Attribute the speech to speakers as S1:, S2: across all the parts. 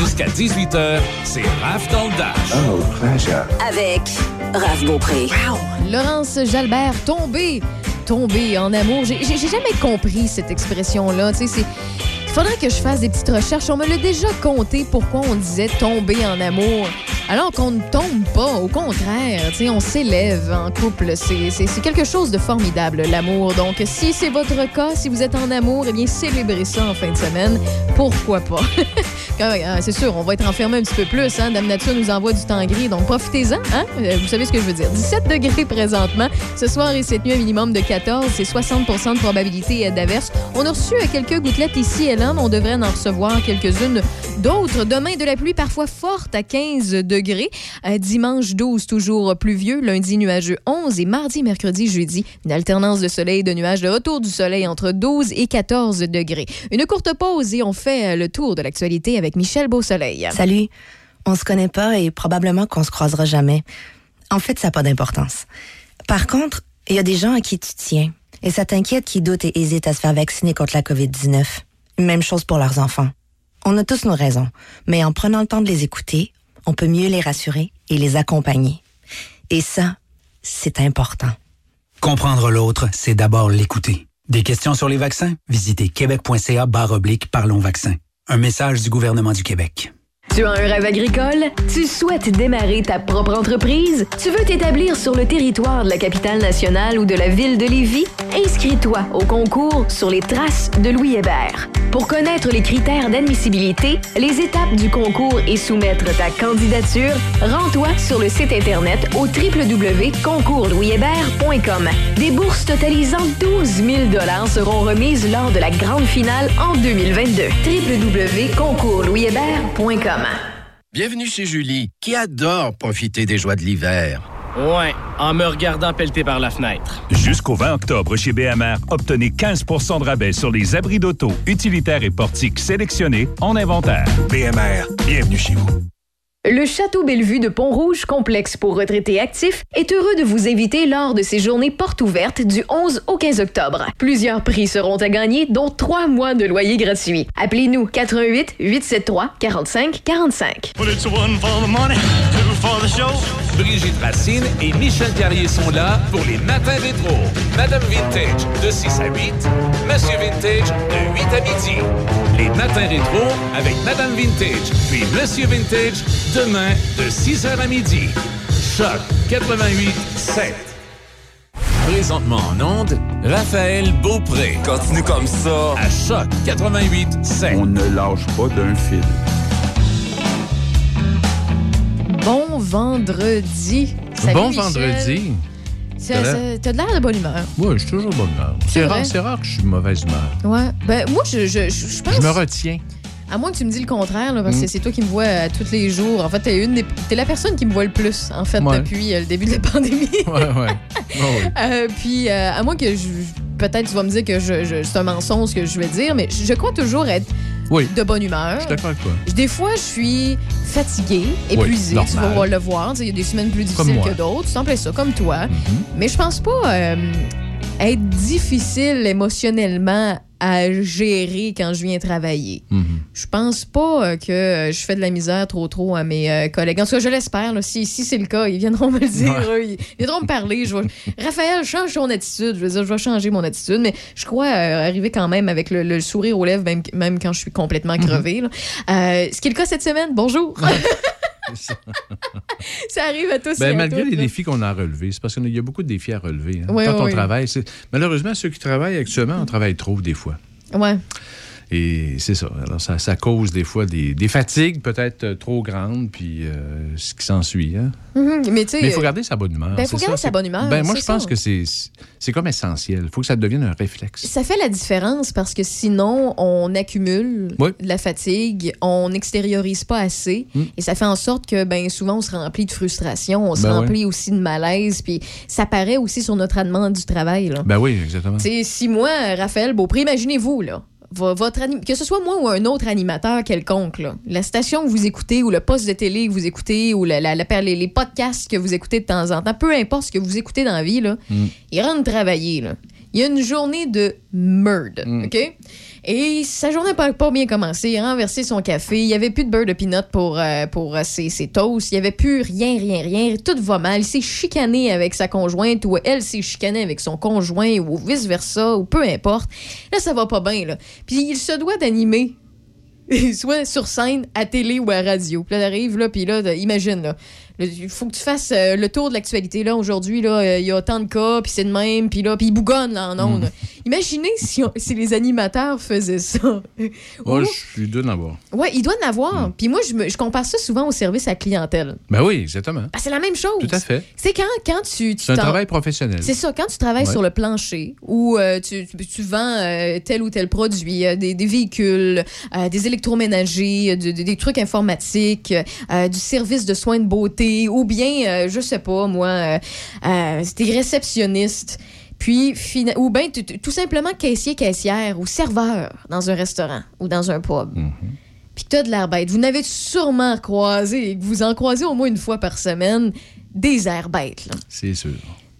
S1: Jusqu'à 18h, c'est Raph dans le Dash.
S2: Oh, pleasure.
S3: Avec Raph Beaupré.
S4: Laurence Jalbert, tombé, tombé en amour. J'ai jamais compris cette expression-là. Tu sais, c'est. Il faudrait que je fasse des petites recherches. On me l'a déjà compté pourquoi on disait tomber en amour. Alors qu'on ne tombe pas, au contraire, on s'élève en couple. C'est quelque chose de formidable, l'amour. Donc, si c'est votre cas, si vous êtes en amour, eh bien, célébrez ça en fin de semaine. Pourquoi pas? Euh, c'est sûr, on va être enfermé un petit peu plus. Hein? Dame Nature nous envoie du temps gris, donc profitez-en. Hein? Euh, Vous savez ce que je veux dire. 17 degrés présentement. Ce soir et cette nuit, un minimum de 14. C'est 60 de probabilité euh, d'averse. On a reçu euh, quelques gouttelettes ici et là. mais On devrait en recevoir quelques-unes d'autres. Demain, de la pluie parfois forte à 15 degrés. Euh, dimanche 12, toujours pluvieux. Lundi, nuageux 11. Et mardi, mercredi, jeudi, une alternance de soleil et de nuages. Le retour du soleil entre 12 et 14 degrés. Une courte pause et on fait euh, le tour de l'actualité avec Michel Beausoleil.
S5: Salut. On se connaît pas et probablement qu'on se croisera jamais. En fait, ça n'a pas d'importance. Par contre, il y a des gens à qui tu tiens. Et ça t'inquiète qui doutent et hésitent à se faire vacciner contre la COVID-19. Même chose pour leurs enfants. On a tous nos raisons, mais en prenant le temps de les écouter, on peut mieux les rassurer et les accompagner. Et ça, c'est important.
S6: Comprendre l'autre, c'est d'abord l'écouter. Des questions sur les vaccins? Visitez québec.ca barre oblique Parlons vaccins. Un message du gouvernement du Québec.
S7: Tu as un rêve agricole? Tu souhaites démarrer ta propre entreprise? Tu veux t'établir sur le territoire de la capitale nationale ou de la ville de Lévis? Inscris-toi au concours sur les traces de Louis Hébert. Pour connaître les critères d'admissibilité, les étapes du concours et soumettre ta candidature, rends-toi sur le site Internet au www.concourslouishébert.com. Des bourses totalisant 12 000 seront remises lors de la grande finale en 2022.
S8: Bienvenue chez Julie, qui adore profiter des joies de l'hiver.
S9: Ouais, en me regardant pelleter par la fenêtre.
S10: Jusqu'au 20 octobre chez BMR, obtenez 15% de rabais sur les abris d'auto, utilitaires et portiques sélectionnés en inventaire.
S2: BMR, bienvenue chez vous.
S7: Le Château Bellevue de Pont-Rouge, complexe pour retraités actifs, est heureux de vous inviter lors de ses journées portes ouvertes du 11 au 15 octobre. Plusieurs prix seront à gagner, dont trois mois de loyer gratuit. Appelez-nous 88 873 45 45.
S1: Brigitte Racine et Michel Carrier sont là pour les matins rétro. Madame Vintage de 6 à 8, Monsieur Vintage de 8 à midi. Les matins rétro avec Madame Vintage puis Monsieur Vintage demain de 6h à midi. Choc 88 7. Présentement en onde, Raphaël Beaupré.
S11: Continue comme ça.
S1: À Choc 88 7.
S2: On ne lâche pas d'un fil.
S4: Bon vendredi. Salut,
S12: bon
S4: Michel.
S12: vendredi.
S4: Ça- T'as de l'air de bonne humeur.
S12: Moi, je suis toujours de bonne humeur.
S4: C'est
S12: rare, rare que je suis de mauvaise humeur.
S4: Ouais. Ben, moi, je, je, je, je pense.
S12: Je me retiens.
S4: À moins que tu me dis le contraire, là, parce que
S12: Mm.
S4: c'est toi qui me vois à tous les jours. En fait, t'es une des- t'es la personne qui me voit le plus, en fait,
S12: Ouais.
S4: depuis euh, le début de la pandémie.
S12: Ouais, ouais. Oh, oui.
S4: Euh, puis, euh, à moins que je. Peut-être tu vas me dire que je, je- c'est un mensonge ce que je vais dire, mais je, je crois toujours être
S12: Oui.
S4: de bonne humeur.
S12: Je suis d'accord avec toi.
S4: Des fois, je suis fatiguée,
S12: Oui,
S4: épuisée. tu vas le voir. Tu Il y a des semaines plus difficiles que d'autres. C'est en plein ça, comme toi.
S12: Mhm.
S4: Mais je pense pas euh, être difficile émotionnellement à gérer quand je viens travailler.
S12: Mhm.
S4: Je pense pas euh, que je fais de la misère trop trop à mes euh, collègues. En tout cas, je l'espère. Si, si c'est le cas, ils viendront me le dire.
S12: Ouais.
S4: eux, ils viendront me parler. Je vais- Raphaël, change ton attitude. Je veux dire, je vais changer mon attitude. Mais je crois euh, arriver quand même avec le, le sourire aux lèvres, même, même quand je suis complètement
S12: Mhm.
S4: crevée. Euh, ce qui est le cas cette semaine. Bonjour. ça arrive à tous et
S12: Ben,
S4: à
S12: malgré les
S4: là.
S12: défis qu'on a relevés, c'est parce qu'il y a beaucoup de défis à relever. hein.
S4: Oui,
S12: Quand
S4: oui,
S12: on
S4: oui.
S12: travaille, malheureusement, ceux qui travaillent actuellement, on travaille trop des fois.
S4: Ouais.
S12: Et c'est ça. Alors, ça, ça cause des fois des, des fatigues peut-être euh, trop grandes, puis euh, ce qui s'ensuit. Hein?
S4: Mais tu sais.
S12: Mais il faut garder sa bonne humeur.
S4: Ben, il faut garder
S12: ça,
S4: sa bonne humeur,
S12: Ben, moi, je pense
S4: ça.
S12: que c'est c'est comme essentiel. Il faut que ça devienne un réflexe.
S4: Ça fait la différence parce que sinon, on accumule
S12: Oui.
S4: de la fatigue, on n'extériorise pas assez
S12: Mm.
S4: et ça fait en sorte que ben, souvent on se remplit de frustration, on se
S12: Ben
S4: remplit aussi de malaise, puis ça paraît aussi sur notre rendement du travail. Là.
S12: Ben oui, exactement.
S4: Tu sais, si moi, Raphaël Beaupré, imaginez-vous, là, votre anim- que ce soit moi ou un autre animateur quelconque, là, la station que vous écoutez ou le poste de télé que vous écoutez ou la- la- la- les, les podcasts que vous écoutez de temps en temps, peu importe ce que vous écoutez dans la vie, là,
S12: Mm.
S4: il rentre travailler. Là. Il y a une journée de merde,
S12: Mm.
S4: OK? Et sa journée n'a pas, bien commencé. Il a renversé son café. Il n'y avait plus de beurre de peanut pour, euh, pour euh, ses, ses toasts. Il n'y avait plus rien, rien, rien. Tout va mal. Il s'est chicané avec sa conjointe ou elle s'est chicanée avec son conjoint ou vice-versa ou peu importe. Là, ça va pas bien. Puis il se doit d'animer soit sur scène, à télé ou à radio. Puis là, arrive, là, puis là, imagine, là. Il faut que tu fasses euh, le tour de l'actualité. Là, aujourd'hui, là, euh, il y a tant de cas, puis c'est de même, puis là, puis ils bougonnent, là, en ondes. Imaginez si, on- si les animateurs faisaient ça.
S12: Moi, je deux d'en avoir.
S4: Ouais, il doit en avoir. Puis moi, je, me- je compare ça souvent au service à clientèle.
S12: Ben oui, exactement.
S4: Ah, c'est la même chose.
S12: Tout à fait.
S4: C'est quand, quand tu. tu
S12: C'est un travail professionnel.
S4: C'est ça, quand tu travailles
S12: Ouais.
S4: sur le plancher ou euh, tu, tu- vends tel ou tel produit, des, des véhicules, des électroménagers, de- de- des trucs informatiques, du service de soins de beauté ou bien, euh, je sais pas, moi, euh, euh, des réceptionnistes. Puis, ou bien tout simplement caissier, caissière ou serveur dans un restaurant ou dans un pub. Puis que de l'air bête. Vous n'avez sûrement croisé, et que vous en croisez au moins une fois par semaine, des airs bêtes. Là.
S12: C'est sûr.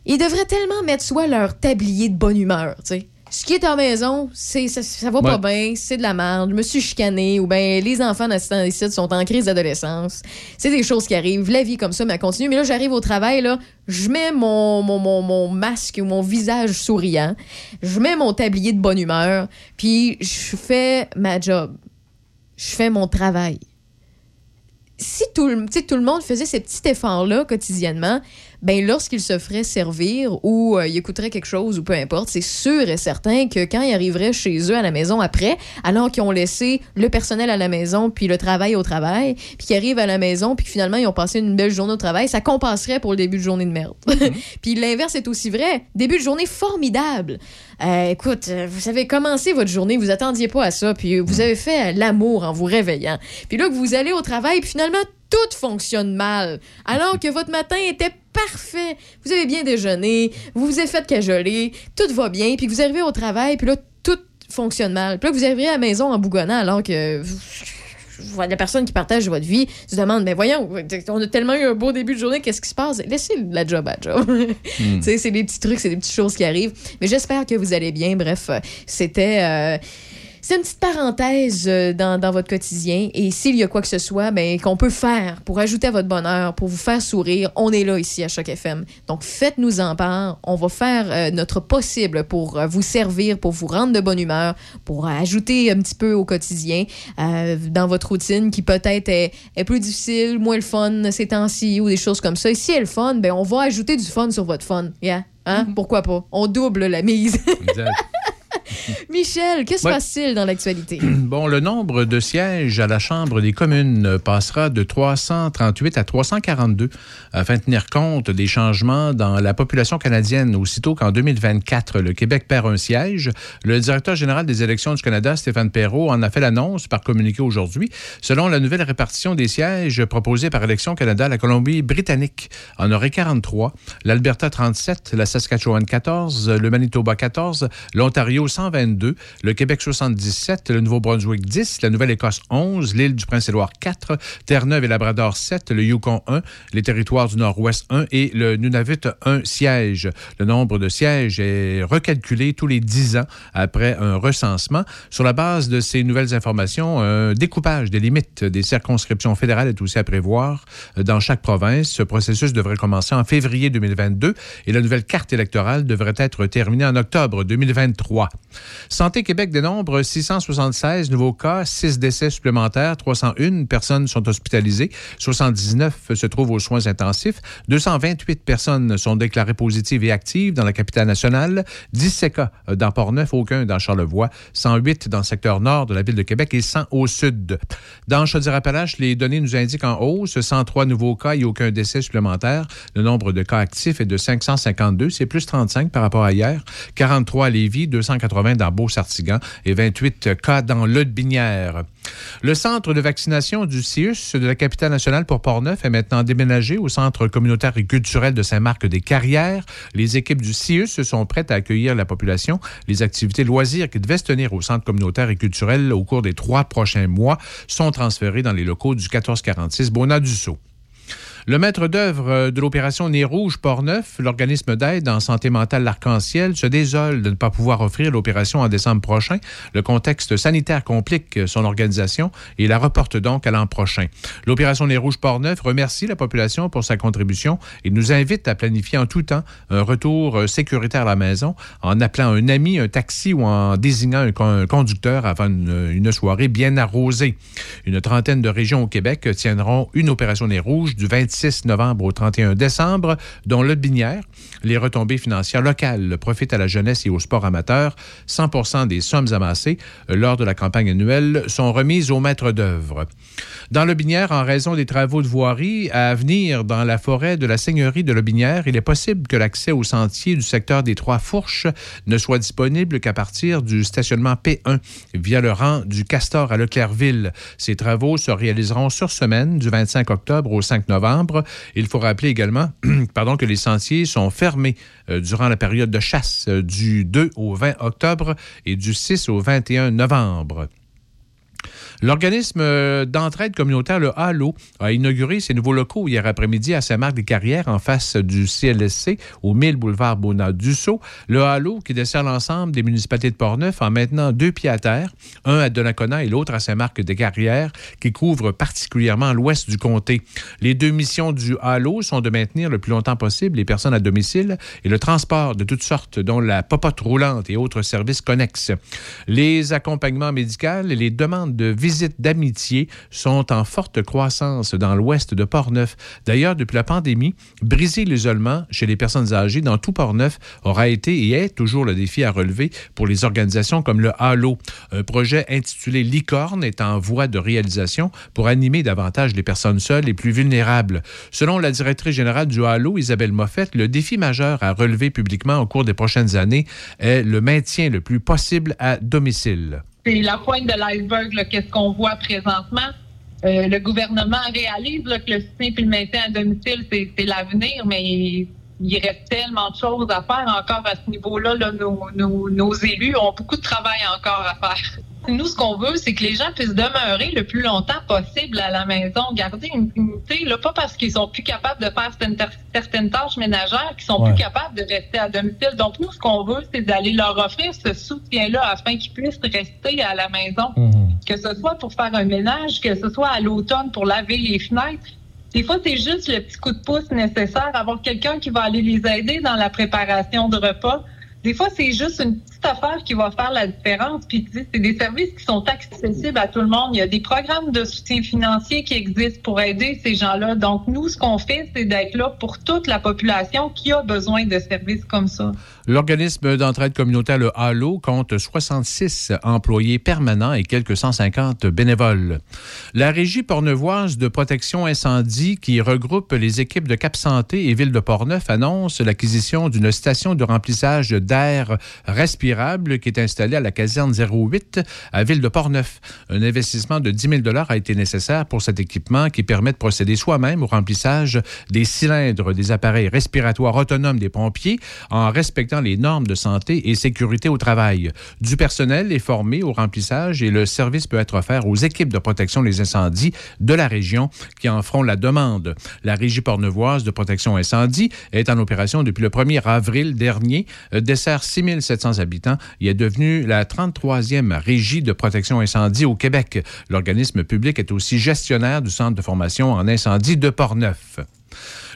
S4: Ils devraient tellement mettre soit leur tablier de bonne humeur, tu sais. Ce qui est à la maison, c'est ça, ça va pas bien, c'est de la merde, je me suis chicané, ou bien les enfants d'assistants des sites sont en crise d'adolescence. C'est des choses qui arrivent, la vie comme ça, mais elle continue. Mais là, j'arrive au travail, là, je mets mon, mon, mon, mon masque ou mon visage souriant, je mets mon tablier de bonne humeur, puis je fais ma job. Je fais mon travail si tout tout le monde faisait ces petits efforts-là quotidiennement, ben lorsqu'il se ferait servir ou euh, il écouterait quelque chose ou peu importe, c'est sûr et certain que quand ils arriveraient chez eux à la maison après, alors qu'ils ont laissé le personnel à la maison puis le travail au travail, puis qu'ils arrivent à la maison puis que finalement ils ont passé une belle journée au travail, ça compenserait pour le début de journée de merde. puis l'inverse est aussi vrai. Début de journée formidable. Euh, écoute, euh, vous avez commencé votre journée, vous attendiez pas à ça, puis vous avez fait euh, l'amour en vous réveillant. Puis là que vous allez au travail, puis finalement tout fonctionne mal, alors que votre matin était parfait. Vous avez bien déjeuné, vous vous êtes fait cajoler, tout va bien, puis vous arrivez au travail, puis là tout fonctionne mal. Puis là vous arrivez à la maison en bougonnant, alors que la personne qui partage votre vie se demande mais voyons on a tellement eu un beau début de journée qu'est-ce qui se passe? Laissez la job à job. Sais, c'est des petits trucs c'est des petites choses qui arrivent. Mais j'espère que vous allez bien. Bref euh, c'était euh, c'est une petite parenthèse euh, dans, dans votre quotidien. Et s'il y a quoi que ce soit ben, qu'on peut faire pour ajouter à votre bonheur, pour vous faire sourire, on est là ici à Choc FM. Donc, faites-nous en part. On va faire euh, notre possible pour euh, vous servir, pour vous rendre de bonne humeur, pour euh, ajouter un petit peu au quotidien dans votre routine qui peut-être est, est plus difficile, moins le fun ces temps-ci ou des choses comme ça. Et si elle est le fun, ben, on va ajouter du fun sur votre fun. Yeah? Hein? Pourquoi pas? On double la mise.
S12: Exact.
S4: Michel,
S12: Ouais.
S4: se passe-t-il dans l'actualité?
S12: Bon, le nombre de sièges à la Chambre des communes passera de 338 à 342 afin de tenir compte des changements dans la population canadienne. Aussitôt qu'en 2024, le Québec perd un siège, le directeur général des élections du Canada, Stéphane Perrault, en a fait l'annonce par communiqué aujourd'hui. Selon la nouvelle répartition des sièges proposée par Élections Canada, la Colombie-Britannique en aurait 43, l'Alberta 37, la Saskatchewan 14, le Manitoba 14, l'Ontario 122, le Québec 77, le Nouveau-Brunswick 10, la Nouvelle-Écosse 11, l'île du Prince-Édouard 4, Terre-Neuve et Labrador 7, le Yukon 1, les territoires du Nord-Ouest 1 et le Nunavut 1 siège. Le nombre de sièges est recalculé tous les 10 ans après un recensement. Sur la base de ces nouvelles informations, un découpage des limites des circonscriptions fédérales est aussi à prévoir dans chaque province. Ce processus devrait commencer en février 2022 et la nouvelle carte électorale devrait être terminée en octobre 2023. Santé Québec dénombre 676 nouveaux cas, 6 décès supplémentaires, 301 personnes sont hospitalisées, 79 se trouvent aux soins intensifs, 228 personnes sont déclarées positives et actives dans la capitale nationale, 17 cas dans Port-Neuf, aucun dans Charlevoix, 108 dans le secteur nord de la ville de Québec et 100 au sud. Dans Chaudière-Appalaches, les données nous indiquent en hausse 103 nouveaux cas et aucun décès supplémentaire. Le nombre de cas actifs est de 552, c'est plus 35 par rapport à hier. 43 à Lévis, 280 dans Beau-Sartigan et 28 cas dans le. Le centre de vaccination du CIUS de la capitale nationale pour Portneuf est maintenant déménagé au centre communautaire et culturel de Saint-Marc-des-Carrières. Les équipes du CIUS sont prêtes à accueillir la population. Les activités loisirs qui devaient se tenir au centre communautaire et culturel au cours des trois prochains mois sont transférées dans les locaux du 1446 Bonat-Dussault. Le maître d'œuvre de l'opération Nez Rouge Port-Neuf, l'organisme d'aide en santé mentale L'Arc-en-Ciel, se désole de ne pas pouvoir offrir l'opération en décembre prochain. Le contexte sanitaire complique son organisation et la reporte donc à l'an prochain. L'opération Nez Rouge Port-Neuf remercie la population pour sa contribution et nous invite à planifier en tout temps un retour sécuritaire à la maison en appelant un ami, un taxi ou en désignant un, conducteur avant une, une soirée bien arrosée. Une trentaine de régions au Québec tiendront une opération Nez Rouge du 26 novembre au 31 décembre, dont le Binière. Les retombées financières locales profitent à la jeunesse et au sport amateur. 100 des sommes amassées lors de la campagne annuelle sont remises aux maîtres d'œuvre. Dans le Binière, en raison des travaux de voirie à venir dans la forêt de la Seigneurie de Lobinière, il est possible que l'accès au sentier du secteur des Trois Fourches ne soit disponible qu'à partir du stationnement P1 via le rang du Castor à Leclercville. Ces travaux se réaliseront sur semaine du 25 octobre au 5 novembre. Il faut rappeler également pardon, que les sentiers sont fermés euh, durant la période de chasse euh, du 2 au 20 octobre et du 6 au 21 novembre. L'organisme euh, d'entraide communautaire, le HALO, a inauguré ses nouveaux locaux hier après-midi à Saint-Marc-des-Carrières, en face du CLSC, au 1000 boulevard Bonnat-Dussault. Le HALO, qui dessert l'ensemble des municipalités de Portneuf en maintenant deux pieds à terre, un à Donnacona et l'autre à Saint-Marc-des-Carrières, qui couvrent particulièrement l'ouest du comté. Les deux missions du HALO sont de maintenir le plus longtemps possible les personnes à domicile et le transport de toutes sortes, dont la popote roulante et autres services connexes. Les accompagnements médicaux et les demandes de visite visites d'amitié sont en forte croissance dans l'ouest de Portneuf. D'ailleurs, depuis la pandémie, briser l'isolement chez les personnes âgées dans tout Portneuf aura été et est toujours le défi à relever pour les organisations comme le Halo. Un projet intitulé Licorne est en voie de réalisation pour animer davantage les personnes seules et plus vulnérables. Selon la directrice générale du Halo, Isabelle Moffett, le défi majeur à relever publiquement au cours des prochaines années est le maintien le plus possible à domicile
S11: c'est la pointe de l'iceberg, qu'est-ce qu'on voit présentement. Euh, le gouvernement réalise que le soutien et le maintien à domicile, c'est l'avenir, mais il reste tellement de choses à faire encore à ce niveau-là. nos, élus ont beaucoup de travail encore à faire. Nous, ce qu'on veut, c'est que les gens puissent demeurer le plus longtemps possible à la maison, garder une unité, là, pas parce qu'ils sont plus capables de faire certaines, tâches ménagères, qu'ils sont plus capables de rester à domicile. Donc, nous, ce qu'on veut, c'est d'aller leur offrir ce soutien-là afin qu'ils puissent rester à la maison, mhm. que ce soit pour faire un ménage, que ce soit à l'automne pour laver les fenêtres. Des fois, c'est juste le petit coup de pouce nécessaire, avoir quelqu'un qui va aller les aider dans la préparation de repas. Des fois, c'est juste une affaire qui va faire la différence. Puis c'est des services qui sont accessibles à tout le monde. Il y a des programmes de soutien financier qui existent pour aider ces gens-là. Donc nous, ce qu'on fait, c'est d'être là pour toute la population qui a besoin de services comme ça.
S12: L'organisme d'entraide communautaire, le HALO, compte 66 employés permanents et quelques 150 bénévoles. La Régie pornevoise de protection incendie, qui regroupe les équipes de Cap Santé et Ville de Portneuf, annonce l'acquisition d'une station de remplissage d'air qui est installée à la caserne 08 à Ville de Portneuf. Un investissement de 10 000 a été nécessaire pour cet équipement qui permet de procéder soi-même au remplissage des cylindres des appareils respiratoires autonomes des pompiers en respectant les normes de santé et sécurité au travail. Du personnel est formé au remplissage et le service peut être offert aux équipes de protection des incendies de la région qui en feront la demande. La Régie pornevoise de protection incendie est en opération depuis le 1er avril dernier, euh, dessert 6700 habitants et est devenue la 33e régie de protection incendie au Québec. L'organisme public est aussi gestionnaire du centre de formation en incendie de Portneuf.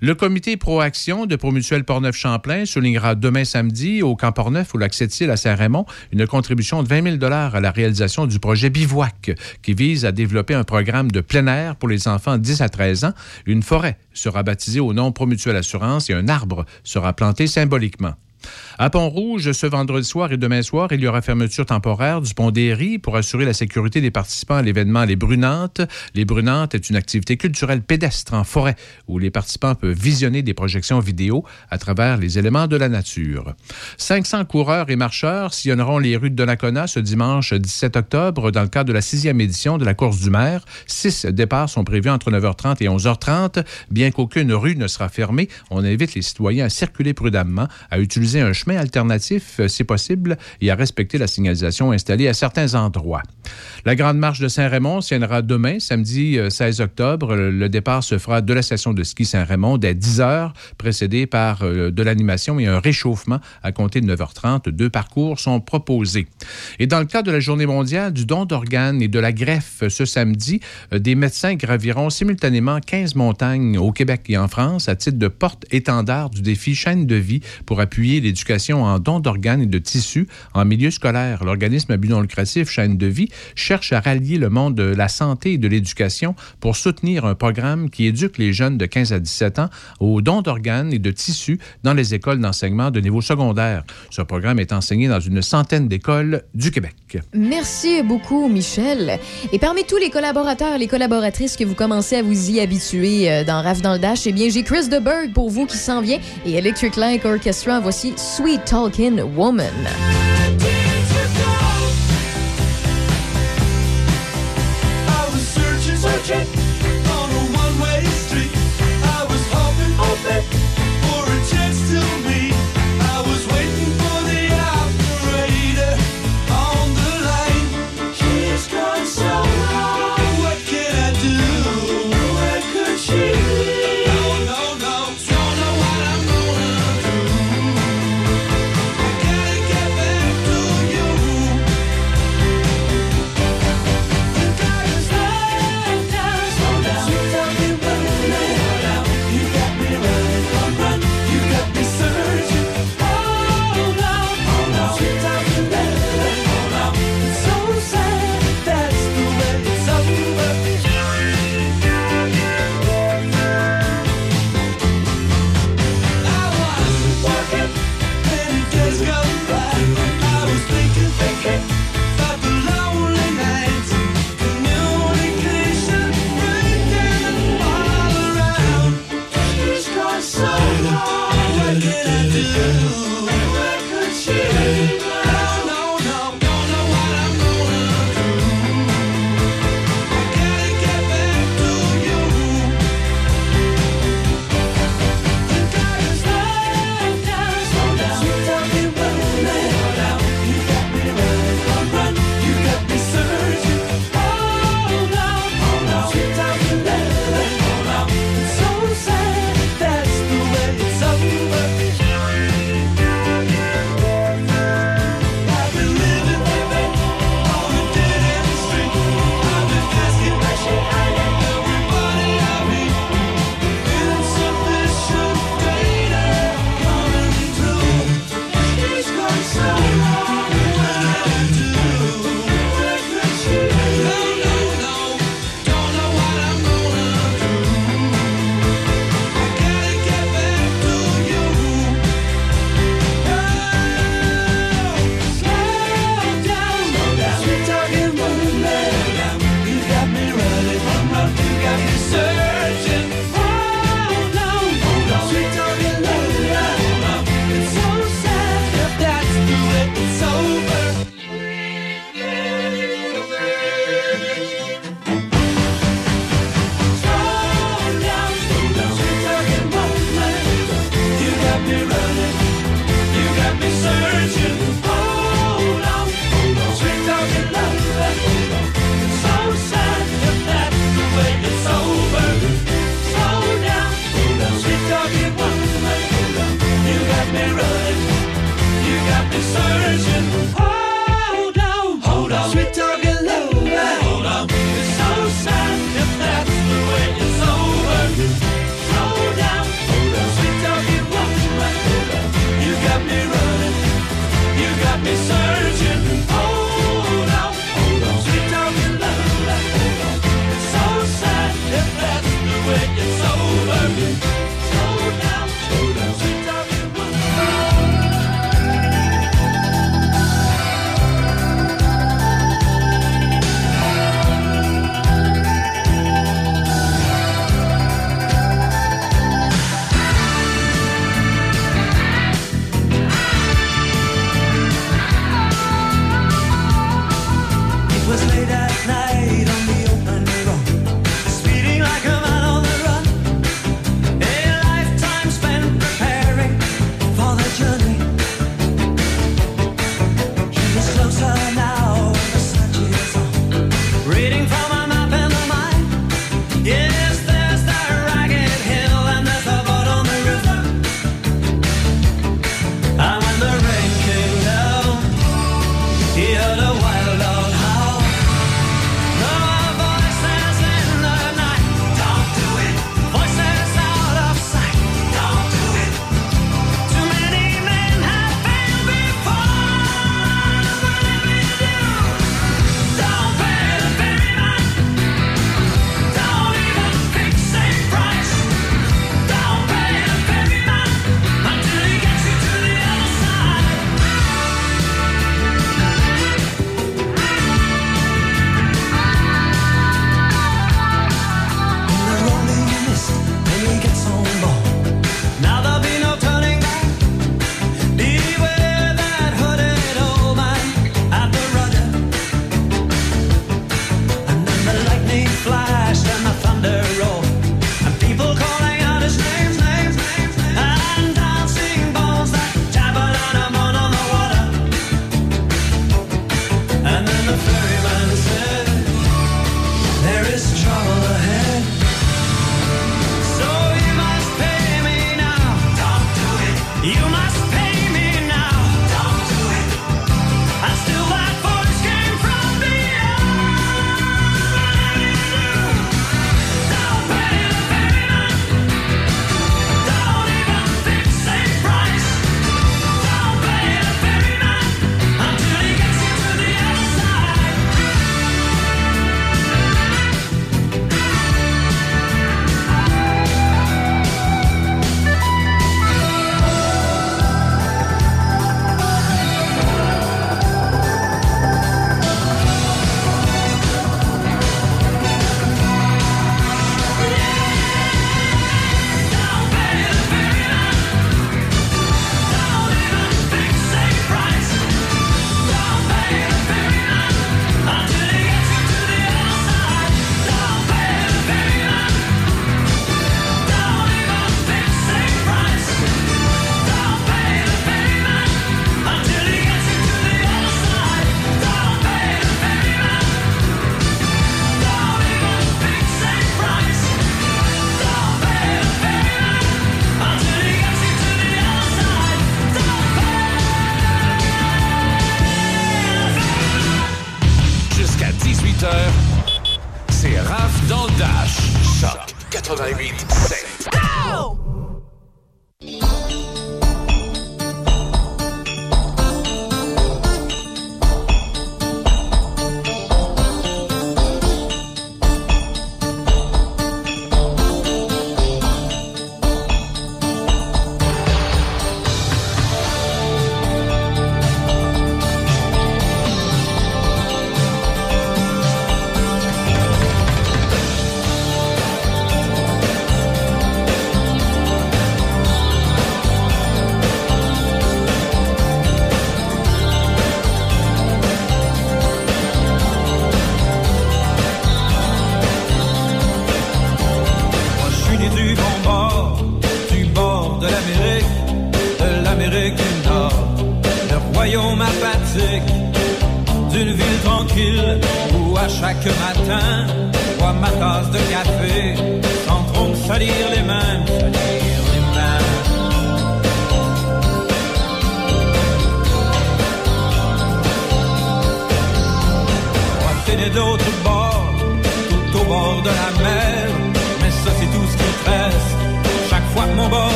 S12: Le comité Proaction de Promutuel Portneuf-Champlain soulignera demain samedi au camp Portneuf ou l'accès à Saint-Raymond une contribution de 20 000 à la réalisation du projet Bivouac qui vise à développer un programme de plein air pour les enfants de 10 à 13 ans. Une forêt sera baptisée au nom Promutuel Assurance et un arbre sera planté symboliquement. À Pont-Rouge, ce vendredi soir et demain soir, il y aura fermeture temporaire du pont d'Éry pour assurer la sécurité des participants à l'événement Les Brunantes. Les Brunantes est une activité culturelle pédestre en forêt où les participants peuvent visionner des projections vidéo à travers les éléments de la nature. 500 coureurs et marcheurs sillonneront les rues de Donnacona ce dimanche 17 octobre dans le cadre de la sixième édition de la course du maire. Six départs sont prévus entre 9h30 et 11h30. Bien qu'aucune rue ne sera fermée, on invite les citoyens à circuler prudemment, à utiliser un chemin alternatif euh, si possible et à respecter la signalisation installée à certains endroits. La Grande Marche de Saint-Raymond tiendra demain, samedi 16 octobre. Le départ se fera de la station de ski Saint-Raymond dès 10 heures, précédé par de l'animation et un réchauffement à compter de 9h30. Deux parcours sont proposés. Et dans le cadre de la Journée mondiale du don d'organes et de la greffe ce samedi, des médecins graviront simultanément 15 montagnes au Québec et en France à titre de porte-étendard du défi chaîne de vie pour appuyer l'éducation en dons d'organes et de tissus en milieu scolaire. L'organisme à but non lucratif Chaîne de vie cherche à rallier le monde de la santé et de l'éducation pour soutenir un programme qui éduque les jeunes de 15 à 17 ans aux dons d'organes et de tissus dans les écoles d'enseignement de niveau secondaire. Ce programme est enseigné dans une centaine d'écoles du Québec.
S7: Merci beaucoup, Michel. Et parmi tous les collaborateurs et les collaboratrices que vous commencez à vous y habituer euh, dans RAF dans le Dash, eh bien, j'ai Chris DeBerg pour vous qui s'en vient et Electric Light Orchestra. Voici Sweet Talking Woman.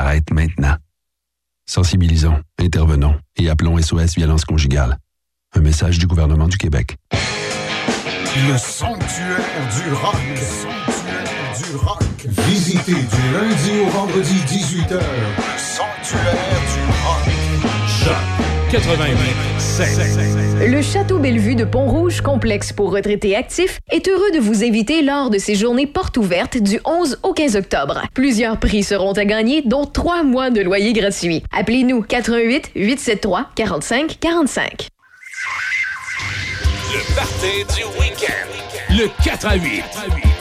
S2: s'arrête maintenant. Sensibilisons, intervenons et appelons SOS Violence conjugale. Un message du gouvernement du Québec.
S13: Le sanctuaire du rock. Le sanctuaire du rock. Visitez du lundi au vendredi 18h. Le sanctuaire du rock. Jacques.
S1: 88
S4: Le Château Bellevue de Pont-Rouge, complexe pour retraités actifs, est heureux de vous inviter lors de ses journées portes ouvertes du 11 au 15 octobre. Plusieurs prix seront à gagner, dont trois mois de loyer gratuit. Appelez-nous 88 873 45 45.
S1: Le party du week-end. Le 4 à 8.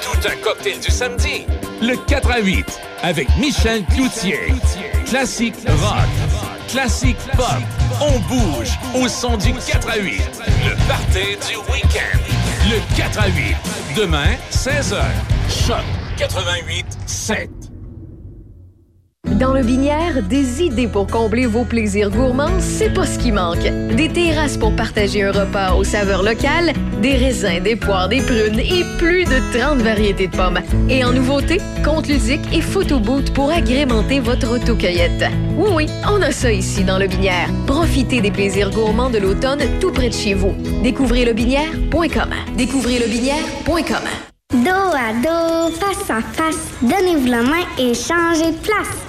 S1: Tout un cocktail du samedi. Le 4 à 8 avec Michel Cloutier. Classique rock. Classique pop. On bouge au son du 4 à 8. Le party du week-end. Le 4 à 8. Demain, 16h. Choc 88 7.
S4: Dans le Binière, des idées pour combler vos plaisirs gourmands, c'est pas ce qui manque. Des terrasses pour partager un repas aux saveurs locales, des raisins, des poires, des prunes et plus de 30 variétés de pommes. Et en nouveauté, compte ludique et photo boot pour agrémenter votre autocueillette. Oui, oui, on a ça ici dans le Binière. Profitez des plaisirs gourmands de l'automne tout près de chez vous. Découvrez lebinière.com. Découvrez lebinière.com.
S14: Dos à dos, face à face, donnez-vous la main et changez de place.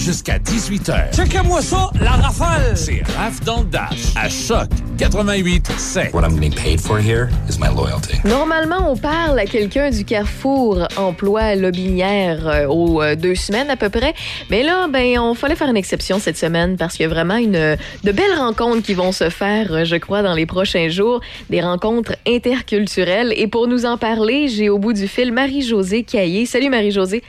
S1: Jusqu'à 18h.
S9: Checkez-moi ça, la rafale!
S1: C'est Raph dans le Dash à Choc 88 7.
S15: What I'm being paid for here is my loyalty.
S4: Normalement, on parle à quelqu'un du Carrefour Emploi Lobinière euh, aux euh, deux semaines à peu près. Mais là, ben, on fallait faire une exception cette semaine parce qu'il y a vraiment une, de belles rencontres qui vont se faire, euh, je crois, dans les prochains jours. Des rencontres interculturelles. Et pour nous en parler, j'ai au bout du fil Marie-Josée Caillé. Salut Marie-Josée.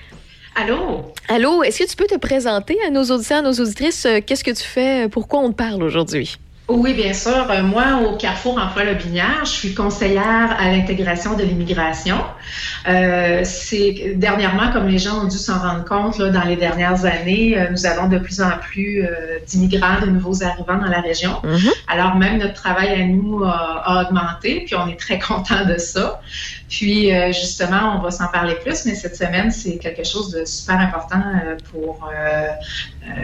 S16: Allô?
S4: Allô, est-ce que tu peux te présenter à nos auditeurs, à nos auditrices? euh, Qu'est-ce que tu fais? Pourquoi on te parle aujourd'hui?
S16: Oui, bien sûr. Euh, Moi, au Carrefour Emploi Lobinière, je suis conseillère à l'intégration de l'immigration. Euh, c'est dernièrement, comme les gens ont dû s'en rendre compte là, dans les dernières années, euh, nous avons de plus en plus euh, d'immigrants, de nouveaux arrivants dans la région. Alors même notre travail à nous a, a augmenté, puis on est très content de ça. Puis euh, justement, on va s'en parler plus, mais cette semaine, c'est quelque chose de super important euh, pour euh,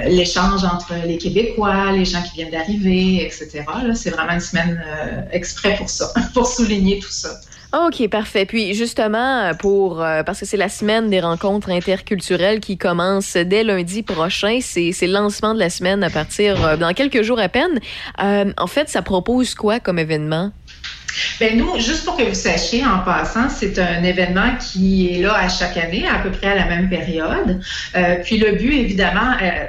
S16: l'échange entre les Québécois, les gens qui viennent d'arriver, etc. C'est vraiment une semaine exprès pour ça, pour souligner tout ça.
S4: OK, parfait. Puis justement, pour parce que c'est la semaine des rencontres interculturelles qui commence dès lundi prochain, c'est le lancement de la semaine à partir euh, dans quelques jours à peine. En fait, ça propose quoi comme événement?
S16: Ben nous, juste pour que vous sachiez en passant, c'est un événement qui est là à chaque année, à peu près à la même période. Euh, puis le but, évidemment, euh,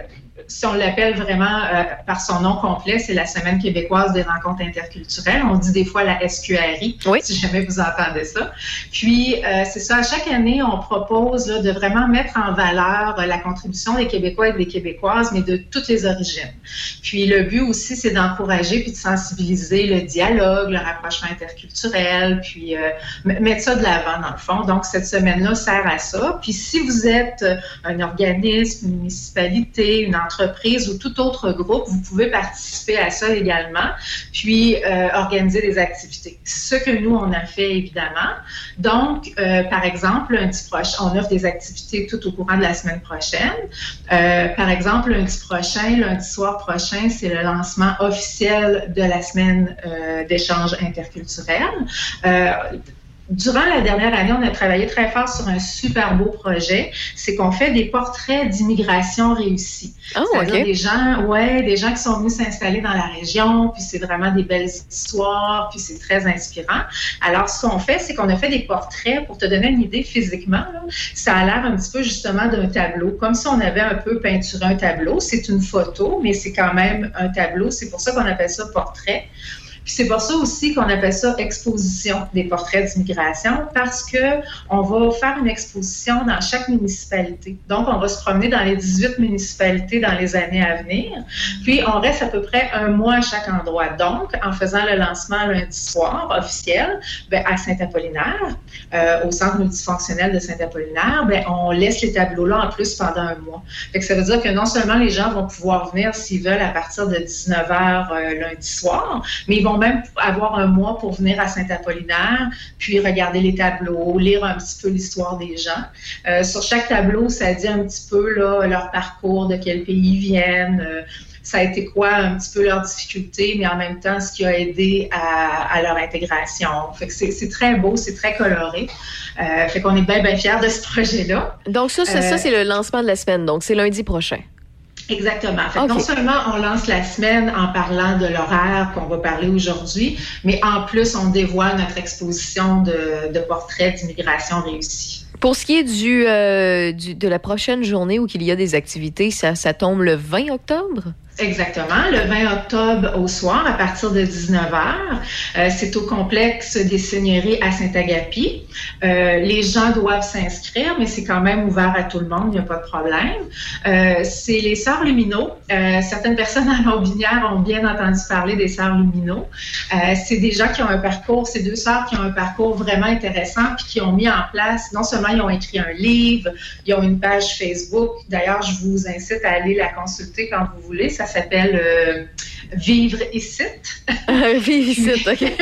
S16: si on l'appelle vraiment euh, par son nom complet, c'est la Semaine québécoise des rencontres interculturelles. On dit des fois la SQRI, si jamais vous entendez ça. Puis, euh, c'est ça, à chaque année, on propose là, de vraiment mettre en valeur euh, la contribution des Québécois et des Québécoises, mais de toutes les origines. Puis, le but aussi, c'est d'encourager puis de sensibiliser le dialogue, le rapprochement interculturel, puis mettre ça de l'avant, dans le fond. Donc, cette semaine-là sert à ça. Puis, si vous êtes un organisme, une municipalité, une entreprise ou tout autre groupe, vous pouvez participer à ça également, puis euh, organiser des activités. Ce que nous, on a fait, évidemment. Donc, euh, par exemple, lundi prochain, on offre des activités tout au courant de la semaine prochaine. Euh, par exemple, lundi prochain, lundi soir prochain, c'est le lancement officiel de la semaine d'échange interculturel. Durant la dernière année, on a travaillé très fort sur un super beau projet. C'est qu'on fait des portraits d'immigration réussis. C'est-à-dire
S4: ok.
S16: des gens, ouais, des gens qui sont venus s'installer dans la région, puis c'est vraiment des belles histoires, puis c'est très inspirant. Alors, ce qu'on fait, c'est qu'on a fait des portraits pour te donner une idée physiquement. là. Ça a l'air un petit peu justement d'un tableau, comme si on avait un peu peinturé un tableau. C'est une photo, mais c'est quand même un tableau. C'est pour ça qu'on appelle ça portrait. C'est pour ça aussi qu'on appelle ça exposition des portraits d'immigration parce que on va faire une exposition dans chaque municipalité. Donc, on va se promener dans les 18 municipalités dans les années à venir. Puis, on reste à peu près un mois à chaque endroit. Donc, en faisant le lancement lundi soir officiel ben, à Saint-Apollinaire, euh, au centre multifonctionnel de Saint-Apollinaire, ben, on laisse les tableaux-là en plus pendant un mois. Fait que ça veut dire que non seulement les gens vont pouvoir venir s'ils veulent à partir de 19h lundi soir, mais ils vont vont même avoir un mois pour venir à Saint-Apollinaire, puis regarder les tableaux, lire un petit peu l'histoire des gens. Euh, sur chaque tableau, ça dit un petit peu là, leur parcours, de quel pays ils viennent. euh, ça a été quoi un petit peu leurs difficultés, mais en même temps, ce qui a aidé à, à leur intégration. Fait que c'est très beau, c'est très coloré. Euh, fait qu'on est bien, bien fiers de ce projet-là.
S7: Donc ça, c'est
S16: Euh,
S7: ça, c'est le lancement de la semaine. Donc c'est lundi prochain.
S16: Exactement. Fait. Non seulement on lance la semaine en parlant de l'horaire qu'on va parler aujourd'hui, mais en plus, on dévoile notre exposition de, de portraits d'immigration réussie.
S7: Pour ce qui est du, euh, du- de la prochaine journée où il y a des activités, ça, ça tombe le 20 octobre?
S16: Exactement. Le 20 octobre au soir, à partir de 19h, euh, c'est au complexe des Seigneuries à Saint-Agapi. Euh, les gens doivent s'inscrire, mais c'est quand même ouvert à tout le monde, il n'y a pas de problème. Euh, c'est les Sœurs Lumineaux. Euh, certaines personnes à Montbinière ont bien entendu parler des Sœurs Lumineaux. Euh, c'est des gens qui ont un parcours, c'est deux sœurs qui ont un parcours vraiment intéressant, puis qui ont mis en place, non seulement ils ont écrit un livre, ils ont une page Facebook. D'ailleurs, je vous incite à aller la consulter quand vous voulez. S'appelle euh, Vivre ici.
S7: Vivre ici, OK.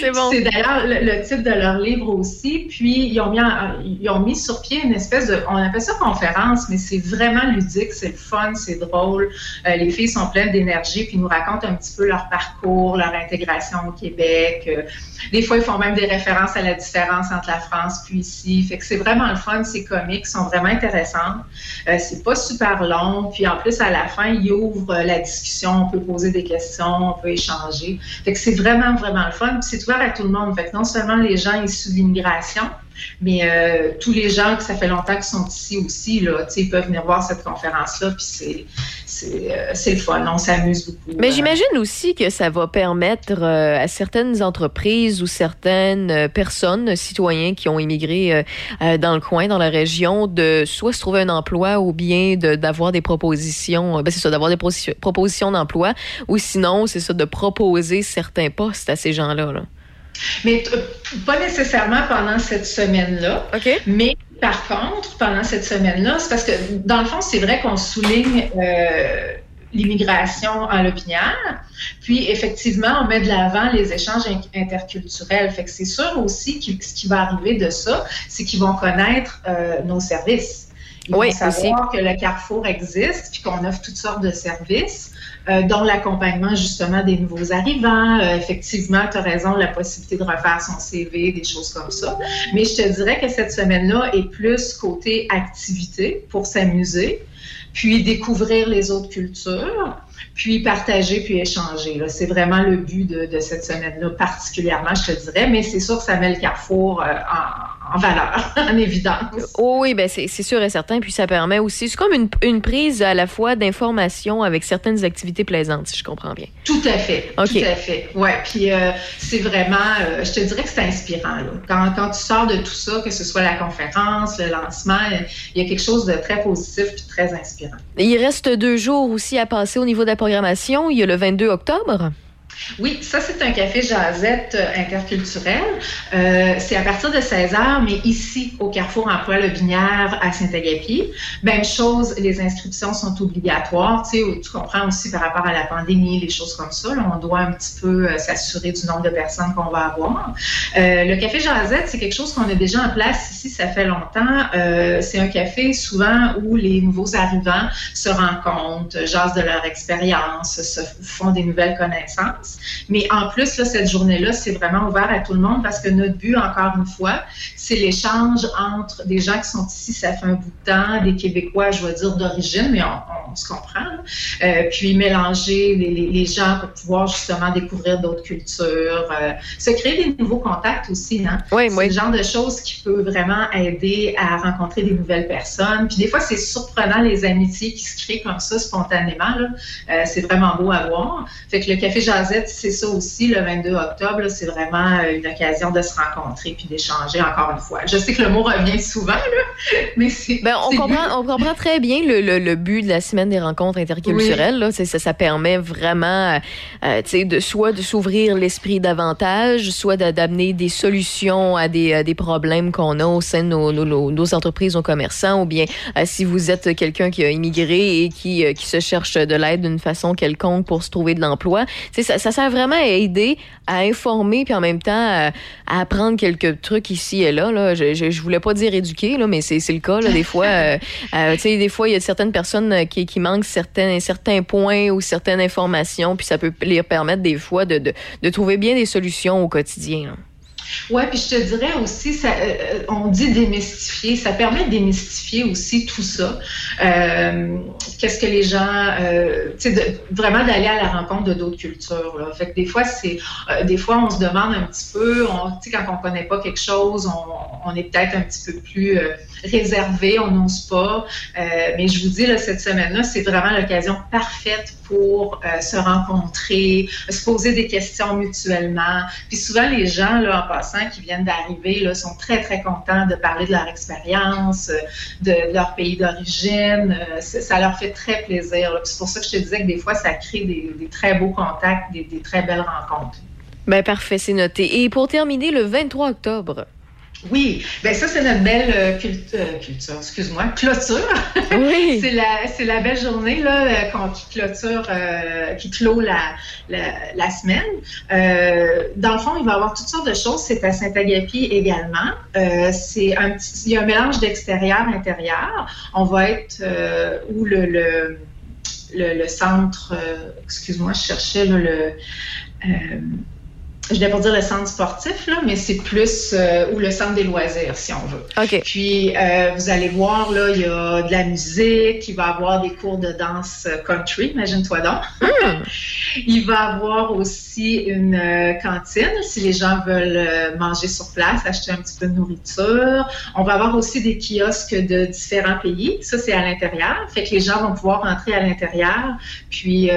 S7: c'est bon.
S16: C'est d'ailleurs le, le titre de leur livre aussi. Puis, ils ont, mis en- ils ont mis sur pied une espèce de. On appelle ça conférence, mais c'est vraiment ludique, c'est le fun, c'est drôle. Euh, les filles sont pleines d'énergie, puis ils nous racontent un petit peu leur parcours, leur intégration au Québec. Euh, des fois, ils font même des références à la différence entre la France puis ici. Fait que c'est vraiment le fun, c'est comiques, sont vraiment intéressantes. Euh, c'est pas super long. Puis en plus, à la fin, ils ouvrent euh, la discussion. On peut poser des questions, on peut échanger. Fait que c'est vraiment, vraiment le fun. C'est ouvert à tout le monde. Fait que non seulement les gens issus de l'immigration, mais euh, tous les gens que ça fait longtemps qu'ils sont ici aussi, là, ils peuvent venir voir cette conférence-là. Puis euh, c'est le fun. On s'amuse beaucoup.
S7: Mais j'imagine aussi que ça va permettre euh, à certaines entreprises ou certaines personnes, citoyens qui ont immigré dans le coin, dans la région, de soit se trouver un emploi ou bien d'avoir des propositions, ben c'est ça, d'avoir des propositions d'emploi, ou sinon, c'est ça, de proposer certains postes à ces gens-là. Là.
S16: Mais t- pas nécessairement pendant cette semaine-là. Mais par contre, pendant cette semaine-là, c'est parce que dans le fond, c'est vrai qu'on souligne euh, l'immigration en Lopinière. Puis effectivement, on met de l'avant les échanges in- interculturels. Fait que c'est sûr aussi que ce qui va arriver de ça, c'est qu'ils vont connaître euh, nos services. Ils
S7: Oui,
S16: vont savoir que le Carrefour existe, puis qu'on offre toutes sortes de services, euh, dont l'accompagnement justement des nouveaux arrivants. Euh, effectivement, tu as raison, la possibilité de refaire son CV, des choses comme ça. Mais je te dirais que cette semaine-là est plus côté activité pour s'amuser, puis découvrir les autres cultures, puis partager, puis échanger. C'est vraiment le but de, de cette semaine-là, particulièrement, je te dirais. Mais c'est sûr que ça met le Carrefour euh, en, en valeur, en évidence.
S7: Oh oui, ben c'est sûr et certain. Puis ça permet aussi, c'est comme une, une prise à la fois d'information avec certaines activités plaisantes, si je comprends bien.
S16: Tout à fait. Tout à fait. Ouais. Puis euh, c'est vraiment, euh, je te dirais que c'est inspirant. Là. Quand, quand tu sors de tout ça, que ce soit la conférence, le lancement, il y a quelque chose de très positif puis très inspirant.
S7: Il reste deux jours aussi à passer au niveau de la programmation. Il y a le 22 octobre.
S16: Oui, ça, c'est un café jasette euh, interculturel. Euh, c'est à partir de 16 heures, mais ici, au Carrefour Emploi Le Binière à Saint-Agapi. Même chose, les inscriptions sont obligatoires. Tu sais, tu comprends aussi par rapport à la pandémie, les choses comme ça. on doit un petit peu euh, s'assurer du nombre de personnes qu'on va avoir. Euh, le café jasette, c'est quelque chose qu'on a déjà en place ici, ça fait longtemps. Euh, c'est un café souvent où les nouveaux arrivants se rencontrent, jasent de leur expérience, se font des nouvelles connaissances. Mais en plus, là, cette journée-là, c'est vraiment ouvert à tout le monde parce que notre but, encore une fois, c'est l'échange entre des gens qui sont ici, ça fait un bout de temps, des Québécois, je vais dire d'origine, mais on, on se comprend. Euh, puis mélanger les, les- les gens pour pouvoir justement découvrir d'autres cultures, euh, se créer des nouveaux contacts aussi. Hein?
S7: Oui,
S16: c'est le genre de choses qui peut vraiment aider à rencontrer des nouvelles personnes. Puis des fois, c'est surprenant les amitiés qui se créent comme ça spontanément. Euh, c'est vraiment beau à voir. Fait que le Café C'est ça aussi, le 22 octobre. C'est vraiment euh, une occasion de se rencontrer puis d'échanger encore une fois. Je sais que le mot revient souvent, là, Mais.
S4: Ben, on, comprend, on comprend très bien le, le, le but de la semaine des rencontres interculturelles. Là. Ça, ça permet vraiment, euh, sais, de, soit de s'ouvrir l'esprit davantage, soit d'a- d'amener des solutions à des, à des problèmes qu'on a au sein de nos, nos, entreprises, nos commerçants, ou bien euh, si vous êtes quelqu'un qui a immigré et qui, euh, qui se cherche de l'aide d'une façon quelconque pour se trouver de l'emploi. Ça, ça sert vraiment à aider, à informer, puis en même temps à, à apprendre quelques trucs ici et là. là. Je, je, je voulais pas dire éduquer, là, mais c'est le cas. Là, des fois, euh, euh, des fois, il y a certaines personnes euh, qui, qui manquent certains, certains points ou certaines informations, puis ça peut leur permettre des fois de, de, trouver bien des solutions au quotidien.
S16: Ouais, puis je te dirais aussi, ça, on dit démystifier, ça permet de démystifier aussi tout ça. Qu'est-ce que les gens, tu sais, vraiment d'aller à la rencontre de d'autres cultures. Fait que des fois, c'est, des fois, on se demande un petit peu, tu sais, quand on connaît pas quelque chose, on, est peut-être un petit peu plus réservé, on n'ose pas. Euh, mais je vous dis là, cette semaine-là, c'est vraiment l'occasion parfaite pour euh, se rencontrer, se poser des questions mutuellement. Puis souvent, les gens, là, en passant, qui viennent d'arriver, sont très, très contents de parler de leur expérience, de, leur pays d'origine. Euh, ça leur fait très plaisir. C'est pour ça que je te disais que des fois, ça crée des, des très beaux contacts, des, des très belles rencontres.
S4: Ben parfait, c'est noté. Et pour terminer, le 23 octobre.
S16: Oui, ben ça c'est notre belle euh, euh, culture, excuse-moi, clôture.
S4: Oui.
S16: c'est la c'est la belle journée là euh, qu'on qui clôture, euh, qui clôt la, la, la semaine. Dans le fond, il va y avoir toutes sortes de choses. C'est à Saint-Agapi également. C'est un petit, il y a un mélange d'extérieur intérieur. On va être où le, le le, le centre, excuse-moi, je cherchais là, le je vais pas dire le centre sportif, là, mais c'est plus euh, ou le centre des loisirs, si on veut.
S4: OK.
S16: Puis, euh, vous allez voir, là, il y a de la musique, il va y avoir des cours de danse euh, country, imagine-toi donc. il va y avoir aussi une euh, cantine, si les gens veulent manger sur place, acheter un petit peu de nourriture. On va avoir aussi des kiosques de différents pays. Ça, c'est à l'intérieur. Fait que les gens vont pouvoir rentrer à l'intérieur, puis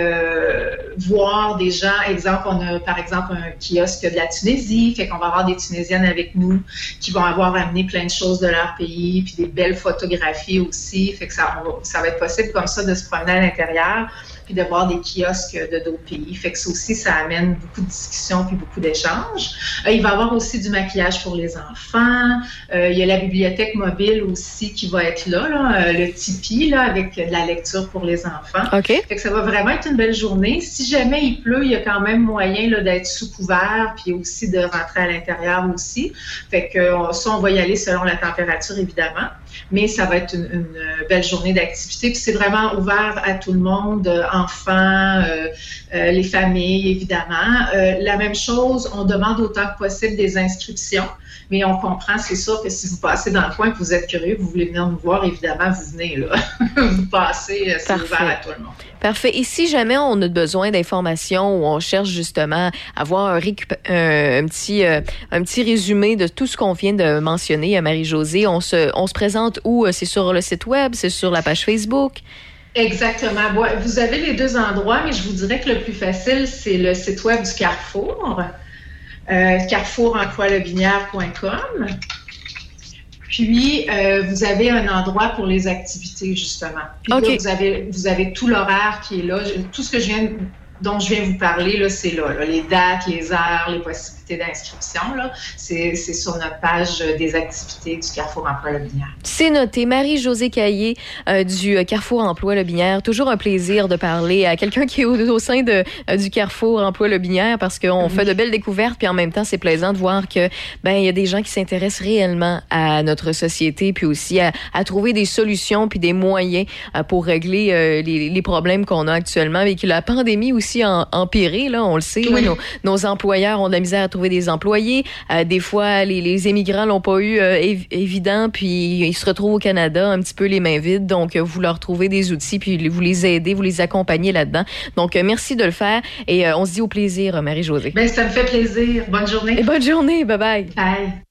S16: voir des gens. Exemple, on a par exemple un kiosque de la Tunisie. Fait qu'on va avoir des Tunisiennes avec nous qui vont avoir amené plein de choses de leur pays, puis des belles photographies aussi. Fait que ça, ça va être possible comme ça de se promener à l'intérieur puis de voir des kiosques de d'autres pays. Fait que ça aussi, ça amène beaucoup de discussions puis beaucoup d'échanges. Euh, il va y avoir aussi du maquillage pour les enfants. Euh, il y a la bibliothèque mobile aussi qui va être là, là, euh, le Tipeee, là, avec de la lecture pour les enfants.
S4: OK.
S16: Fait que ça va vraiment être une belle journée. Si jamais il pleut, il y a quand même moyen là, d'être sous couvert, puis aussi de rentrer à l'intérieur aussi. Fait que ça, on va y aller selon la température, évidemment. Mais ça va être une, une belle journée d'activité. Puis c'est vraiment ouvert à tout le monde, euh, enfants, euh, euh, les familles, évidemment. Euh, la même chose, on demande autant que possible des inscriptions. Mais on comprend, c'est sûr que si vous passez dans le coin, que vous êtes curieux, vous voulez venir nous voir, évidemment, vous venez là. vous passez, euh, c'est ouvert à tout le monde.
S4: Parfait. Et si jamais on a besoin d'informations ou on cherche justement à avoir un, euh, petit résumé de tout ce qu'on vient de mentionner à Marie-Josée, on se, présente où? C'est sur le site web? C'est sur la page Facebook?
S16: Exactement. Vous avez les deux endroits, mais je vous dirais que le plus facile, c'est le site web du Carrefour, euh. Puis, euh, vous avez un endroit pour les activités, justement. Puis là,
S4: OK.
S16: vous avez, vous avez tout l'horaire qui est là. Tout ce que je viens, dont je viens vous parler, là, c'est là, là. Les dates, les heures, les possibilités d'inscription, là. C'est c'est sur notre page euh, des activités du Carrefour Emploi Le Binière.
S4: C'est noté. Marie-Josée Caillé euh, du Carrefour Emploi Le Binière. Toujours un plaisir de parler à quelqu'un qui est au, au sein de, euh, du Carrefour Emploi Le Binière parce qu'on fait de belles découvertes puis en même temps, c'est plaisant de voir que ben il y a des gens qui s'intéressent réellement à notre société puis aussi à, à trouver des solutions puis des moyens euh, pour régler euh, les, les problèmes qu'on a actuellement et que la pandémie aussi empiré là, on le sait. là,
S16: Oui.
S4: nos, nos employeurs ont de la misère à trouver des employés. Euh, des fois, les, les immigrants l'ont pas eu euh, évi- évident, puis ils se retrouvent au Canada un petit peu les mains vides. Donc, euh, vous leur trouvez des outils, puis vous les aidez, vous les accompagnez là-dedans. Donc, euh, merci de le faire et on se dit au plaisir, Marie-Josée.
S16: Ben, ça me fait plaisir. Bonne journée.
S4: Et bonne journée. Bye bye.
S16: Bye.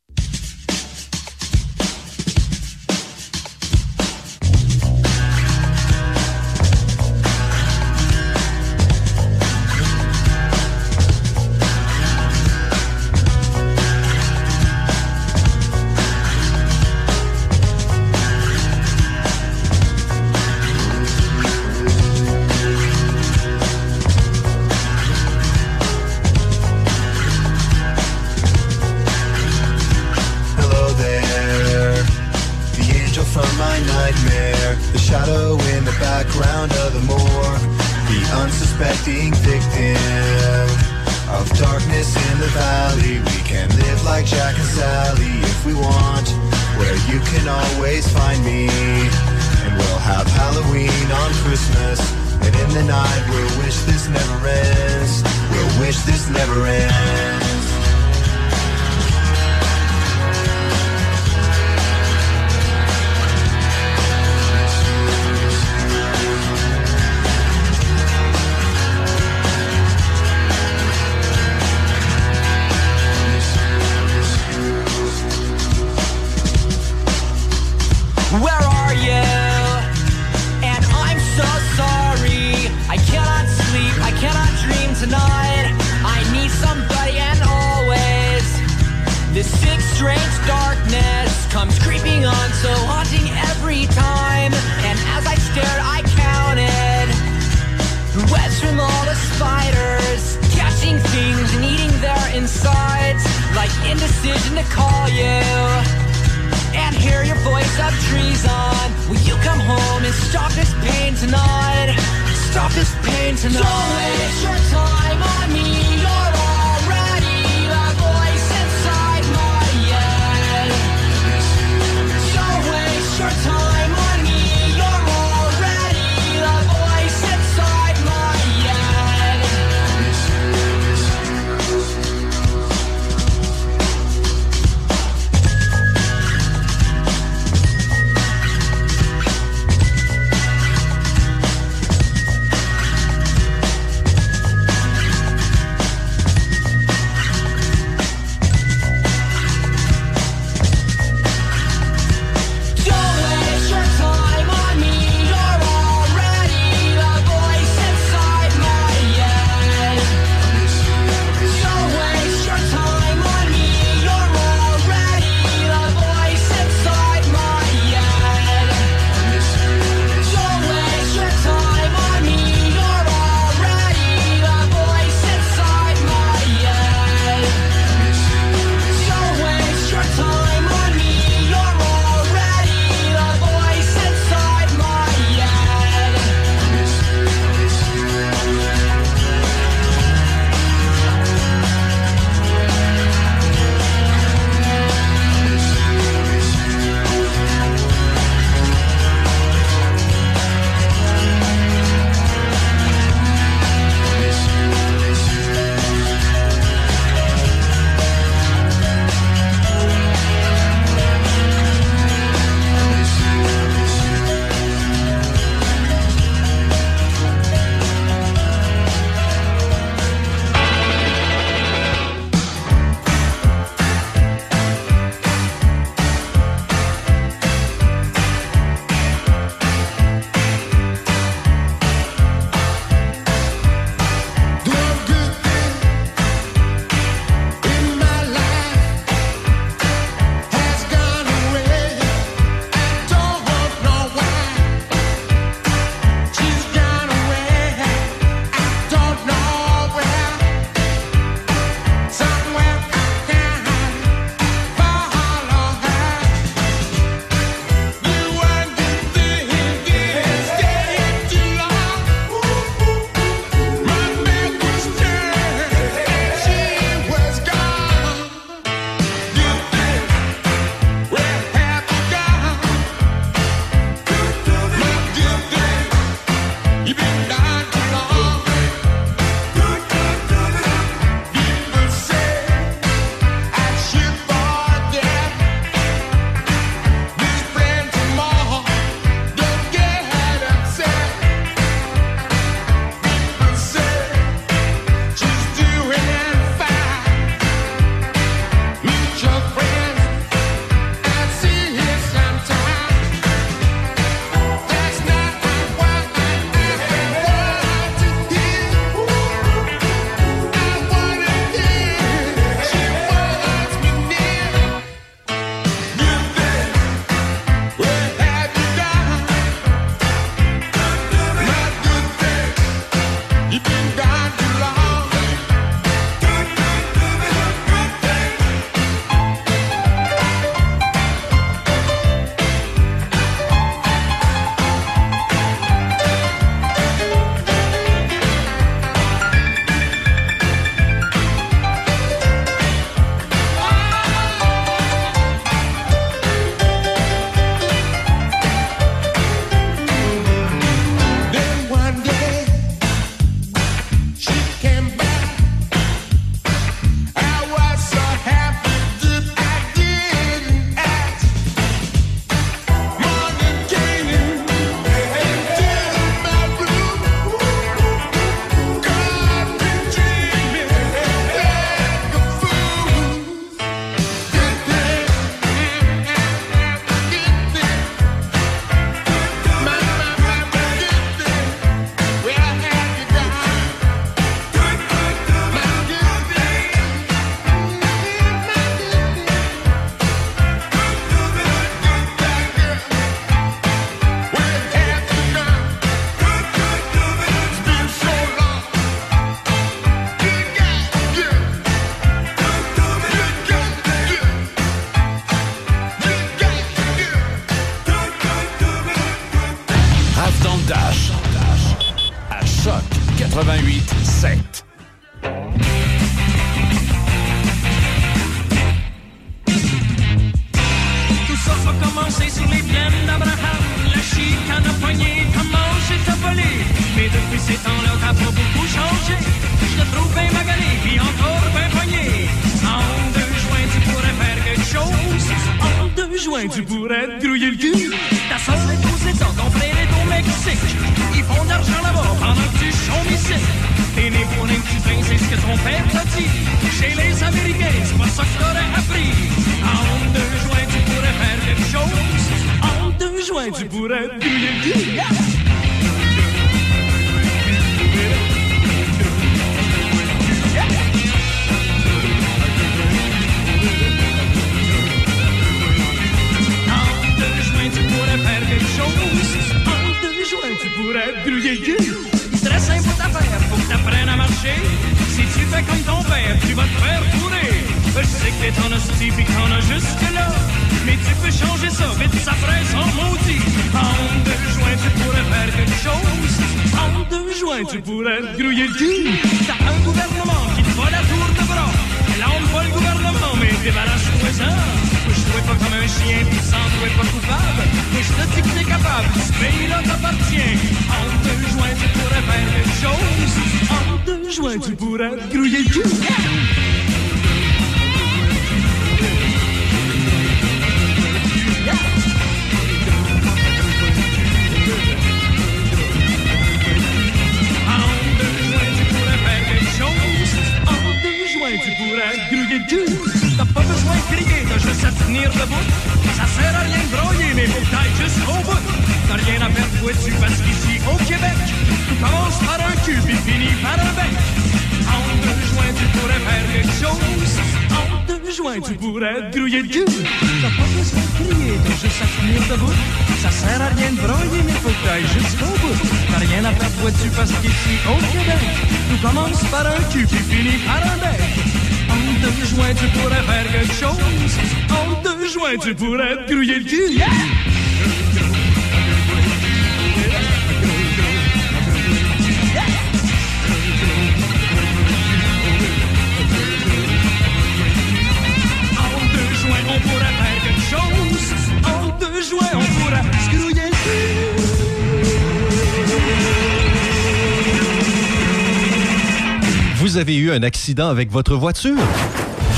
S17: Avec votre voiture?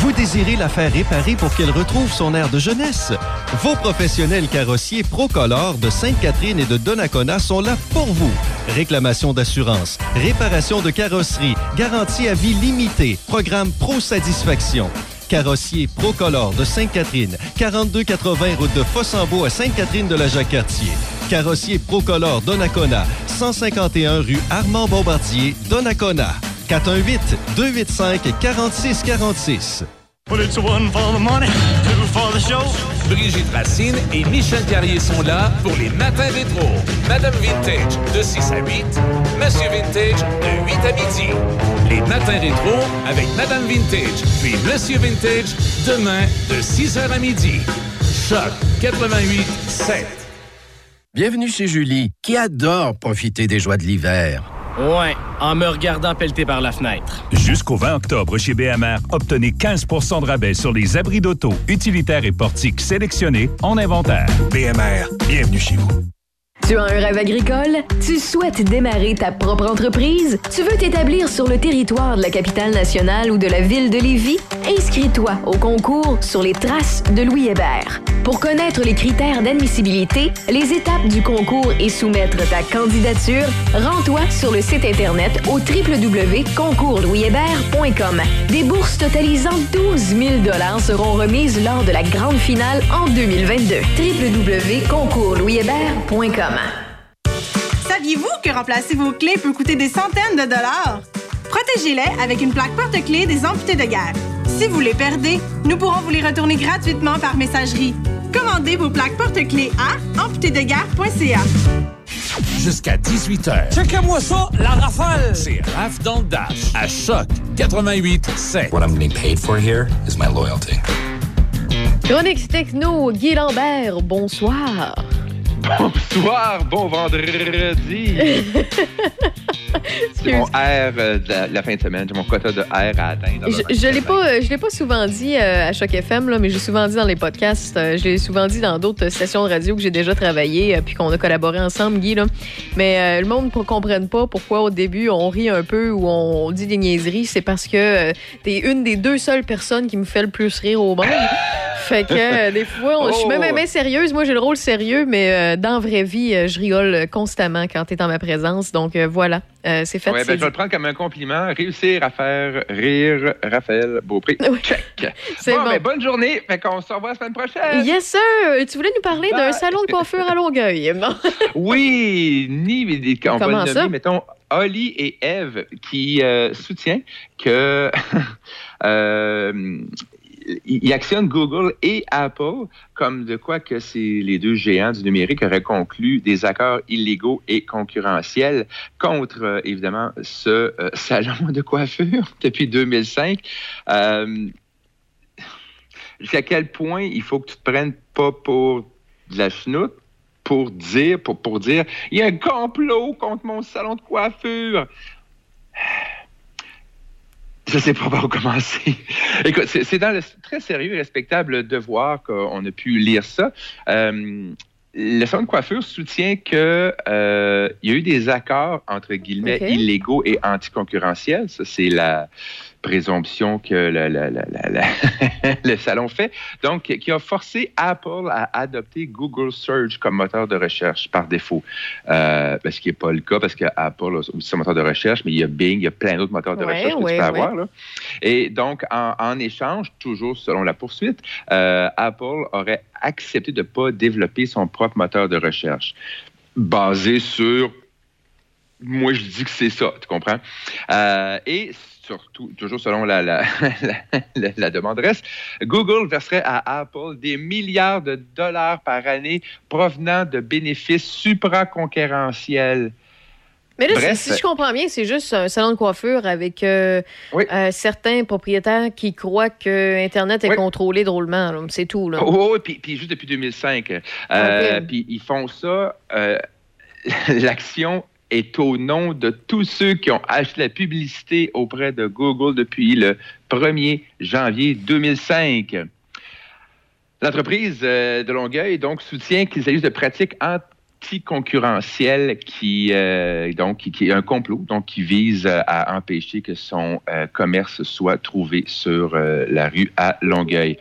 S17: Vous désirez la faire réparer pour qu'elle retrouve son air de jeunesse? Vos professionnels carrossiers Procolor de Sainte-Catherine et de Donnacona sont là pour vous. Réclamation d'assurance, réparation de carrosserie, garantie à vie limitée, programme Pro Satisfaction. Carrossier Procolor de Sainte-Catherine, 4280 route de Fossambeau à Sainte-Catherine de la Jacques-Cartier. Carrossier Procolor Donnacona, 151 rue Armand Bombardier, Donnacona. 418-285-4646.
S1: Brigitte Racine et Michel Carrier sont là pour les matins rétro. Madame Vintage de 6 à 8, Monsieur Vintage de 8 à midi. Les matins rétro avec Madame Vintage puis Monsieur Vintage demain de 6h à midi. Choc 88 7.
S8: Bienvenue chez Julie, qui adore profiter des joies de l'hiver.
S18: Ouais, en me regardant pelleter par la fenêtre.
S10: Jusqu'au 20 octobre chez BMR, obtenez 15% de rabais sur les abris d'auto, utilitaires et portiques sélectionnés en inventaire.
S19: BMR, bienvenue chez vous.
S4: Tu as un rêve agricole? Tu souhaites démarrer ta propre entreprise? Tu veux t'établir sur le territoire de la capitale nationale ou de la ville de Lévis? Inscris-toi au concours sur les traces de Louis Hébert. Pour connaître les critères d'admissibilité, les étapes du concours et soumettre ta candidature, rends-toi sur le site Internet au www.concourslouishébert.com. Des bourses totalisant 12 000 seront remises lors de la grande finale en 2022.
S16: Saviez-vous que remplacer vos clés peut coûter des centaines de dollars? Protégez-les avec une plaque porte-clés des amputés de guerre. Si vous les perdez, nous pourrons vous les retourner gratuitement par messagerie. Commandez vos plaques porte-clés à amputédeguerre.ca.
S1: Jusqu'à 18h.
S9: Checkez-moi ça, la rafale!
S1: C'est Raph dans le Dash à Choc 88 7.
S15: What I'm getting paid for here is my loyalty.
S20: Chronique Techno, Guy Lambert, bonsoir.
S21: Bonsoir, bon vendredi. J'ai mon R euh, de, la, de la fin de semaine. J'ai mon quota de R à atteindre.
S4: Je, je l'ai pas, euh, je l'ai pas souvent dit euh, à Choc FM, là, mais j'ai souvent dit dans les podcasts. euh, je l'ai souvent dit dans d'autres stations de radio que j'ai déjà travaillé, euh, puis qu'on a collaboré ensemble, Guy. Là. Mais le monde ne comprenne pas pourquoi au début on rit un peu ou on dit des niaiseries. C'est parce que euh, t'es une des deux seules personnes qui me fait le plus rire au monde. Fait que euh, des fois, on- je suis même
S21: Oh.
S4: bien sérieuse. Moi, j'ai le rôle sérieux, mais euh, dans la vraie vie, euh, je rigole constamment quand t'es en ma présence. Donc voilà, Euh, c'est fait.
S21: Ouais, ben, je vais le prendre comme un compliment. Réussir à faire rire Raphaël Beaupré. Check.
S4: C'est
S21: bon,
S4: bon.
S21: ben, bonne journée. Fait qu'on se revoit la semaine prochaine.
S4: Yes, sir! Tu voulais nous parler d'un salon de coiffure à Longueuil. Bon.
S21: Oui, ni, on
S4: Comment
S21: va le
S4: ça?
S21: nommer, mettons, Holly et Eve, qui euh, soutient que euh, il actionne Google et Apple comme de quoi que c'est les deux géants du numérique auraient conclu des accords illégaux et concurrentiels contre, euh, évidemment, ce euh, salon de coiffure depuis 2005. Euh, jusqu'à quel point il faut que tu te prennes pas pour de la chenoute pour dire, pour dire, il y a un complot contre mon salon de coiffure. Je sais pas par où commencer. Écoute, c'est dans le très sérieux et respectable devoir qu'on a pu lire ça. Euh, le salon de coiffure soutient que euh, y a eu des accords entre guillemets illégaux et anticoncurrentiels. Ça, c'est la présomption que la- la- la- le salon fait. Donc, qui a forcé Apple à adopter Google Search comme moteur de recherche par défaut. Euh, ben, ce qui n'est pas le cas parce que Apple a aussi son moteur de recherche, mais il y a Bing, il y a plein d'autres moteurs de
S22: Ouais,
S21: recherche que
S22: ouais,
S21: tu peux
S22: ouais.
S21: avoir. là. Et donc, en, en échange, toujours selon la poursuite, euh, Apple aurait accepté de ne pas développer son propre moteur de recherche basé sur moi, je dis que c'est ça, tu comprends? Euh, et surtout, toujours selon la, la, la, demanderesse, Google verserait à Apple des milliards de dollars par année provenant de bénéfices supraconcurrentiels.
S4: Mais là,
S21: Bref.
S4: si, si je comprends bien, c'est juste un salon de coiffure avec euh, euh, certains propriétaires qui croient que Internet est
S21: Oui.
S4: contrôlé drôlement. C'est tout. Là.
S21: Oh, oui, puis, puis juste depuis 2005. Euh. Puis ils font ça. L'action est au nom de tous ceux qui ont acheté la publicité auprès de Google depuis le 1er janvier 2005. L'entreprise euh, de Longueuil donc soutient qu'il s'agisse de pratiques anticoncurrentielles qui euh, donc qui, est un complot donc qui vise euh, à empêcher que son euh, commerce soit trouvé sur la rue à Longueuil.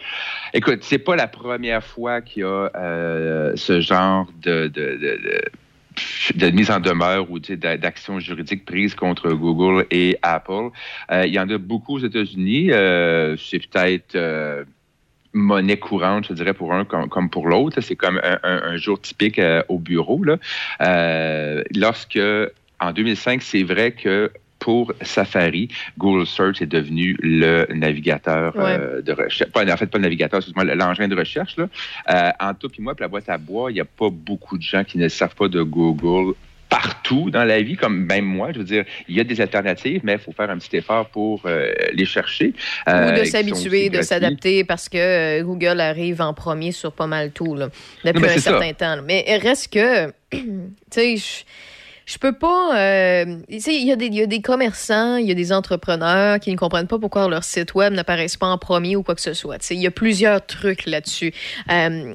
S21: Écoute, c'est pas la première fois qu'il y a ce genre de- de mise en demeure ou d'actions juridiques prises contre Google et Apple. Euh, il y en a beaucoup aux États-Unis. Euh, c'est peut-être euh, monnaie courante, je dirais, pour un comme, pour l'autre. C'est comme un, un- jour typique au bureau. Là. Lorsque, en 2005, c'est vrai que pour Safari, Google Search est devenu le navigateur euh, de recherche. Pas, en fait, pas le navigateur, excuse-moi, l'engin de recherche. Là. Euh, en tout puis moi, puis la boîte à bois, il n'y a pas beaucoup de gens qui ne savent pas de Google partout dans la vie, comme même moi. Je veux dire, il y a des alternatives, mais il faut faire un petit effort pour euh, les chercher.
S4: Ou de s'habituer, de s'adapter parce que euh, Google arrive en premier sur pas mal tout là, depuis
S21: Non,
S4: un certain
S21: ça.
S4: temps. là. Mais reste que, tu sais, je- peux pas. euh, il y, a des- y a des commerçants, il y a des entrepreneurs qui ne comprennent pas pourquoi leur site web n'apparaissent pas en premier ou quoi que ce soit. Il y a plusieurs trucs là-dessus. Euh,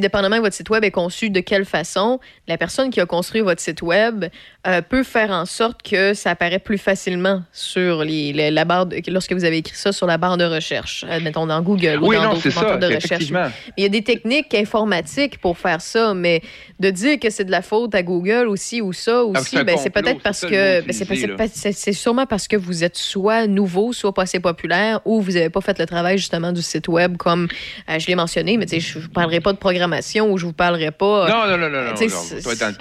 S4: dépendamment de votre site web est conçu de quelle façon, la personne qui a construit votre site web euh, peut faire en sorte que ça apparaît plus facilement sur les, les- la barre de- lorsque vous avez écrit ça sur la barre de recherche, mettons dans Google ou
S21: Oui,
S4: dans
S21: non,
S4: d'autres moteurs de recherche. Il y a des techniques informatiques pour faire ça, mais de dire que c'est de la faute à Google aussi ou ça
S21: Ah,
S4: aussi, ben, c'est peut-être parce que ben, c'est sûrement parce que vous êtes soit nouveau, soit pas assez populaire, ou vous n'avez pas fait le travail justement du site web comme euh, je l'ai mentionné, mais je vous parlerai pas de programmation ou je vous parlerai pas.
S21: Non, non, non, non, non, non, dans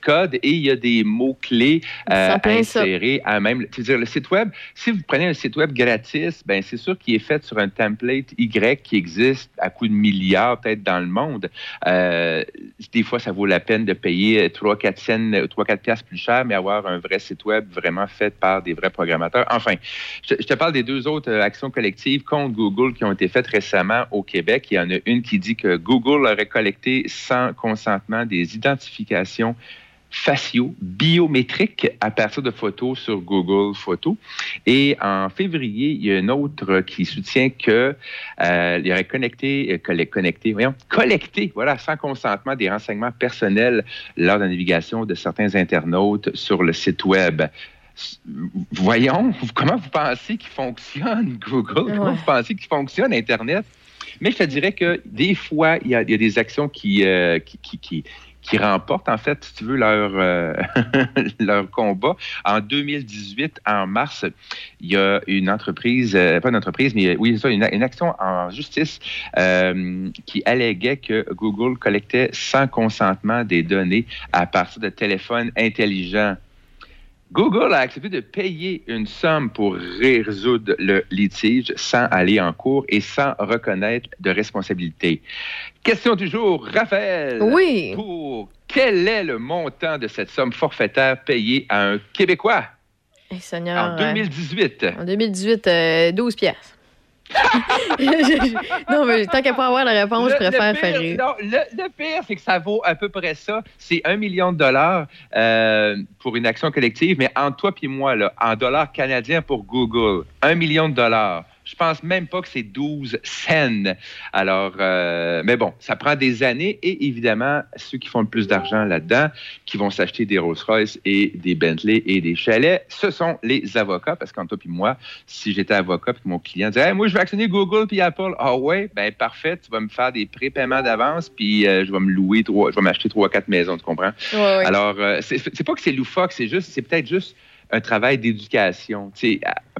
S21: code et il y a des mots-clés euh,
S4: ça.
S21: insérés à même. Tu veux dire, le site web, si vous prenez un site web gratis, ben c'est sûr qu'il est fait sur un template Y qui existe à coût de milliards peut-être dans le monde. Euh, des fois, ça vaut la peine de payer 3-4 cents, 3-4 piastres plus cher, mais avoir un vrai site web vraiment fait par des vrais programmateurs. Enfin, je, je te parle des deux autres euh, actions collectives contre Google qui ont été faites récemment au Québec. Il y en a une qui dit que Google aurait collecté sans consentement des identifications faciaux biométriques à partir de photos sur Google Photos. Et en février, il y a un autre qui soutient que euh, il aurait connecté, euh, connecté, voyons, collecté, voilà, sans consentement des renseignements personnels lors de la navigation de certains internautes sur le site web. Voyons, comment vous pensez qu'il fonctionne Google? Comment vous pensez qu'il fonctionne Internet? Mais je te dirais que des fois, il y a, il y a des actions qui, euh, qui, qui, qui- qui remportent, en fait, si tu veux, leur, euh, leur combat. En 2018, en mars, il y a une entreprise, euh, pas une entreprise, mais oui, c'est ça, une, une action en justice euh, qui alléguait que Google collectait sans consentement des données à partir de téléphones intelligents. Google a accepté de payer une somme pour résoudre le litige sans aller en cours et sans reconnaître de responsabilité. Question du jour, Raphaël.
S4: Oui.
S21: Pour quel est le montant de cette somme forfaitaire payée à un Québécois?
S4: Eh, Seigneur.
S21: en 2018?
S4: euh, en 2018, euh, 12 piastres. Non, mais tant qu'à pas avoir la réponse, je
S21: Le-
S4: préfère
S21: pire-
S4: faire rire.
S21: non, le, le pire, c'est que ça vaut à peu près ça. C'est un million de dollars euh, pour une action collective, mais entre toi et moi, là, en dollars canadiens pour Google, un million de dollars. Je pense même pas que c'est 12 cents. Alors, euh, mais bon, ça prend des années et évidemment, ceux qui font le plus d'argent là-dedans, qui vont s'acheter des Rolls-Royce et des Bentley et des chalets, ce sont les avocats. Parce qu'entre toi et moi, si j'étais avocat puis que mon client disait Hey, Moi, je vais actionner Google puis Apple. Ah ouais, ben parfait, tu vas me faire des prépaiements d'avance puis euh, je vais me louer trois, je vais m'acheter trois, quatre maisons, tu comprends?
S4: Ouais, ouais.
S21: Alors, euh, c'est pas que c'est loufoque, c'est juste, c'est peut-être juste un travail d'éducation.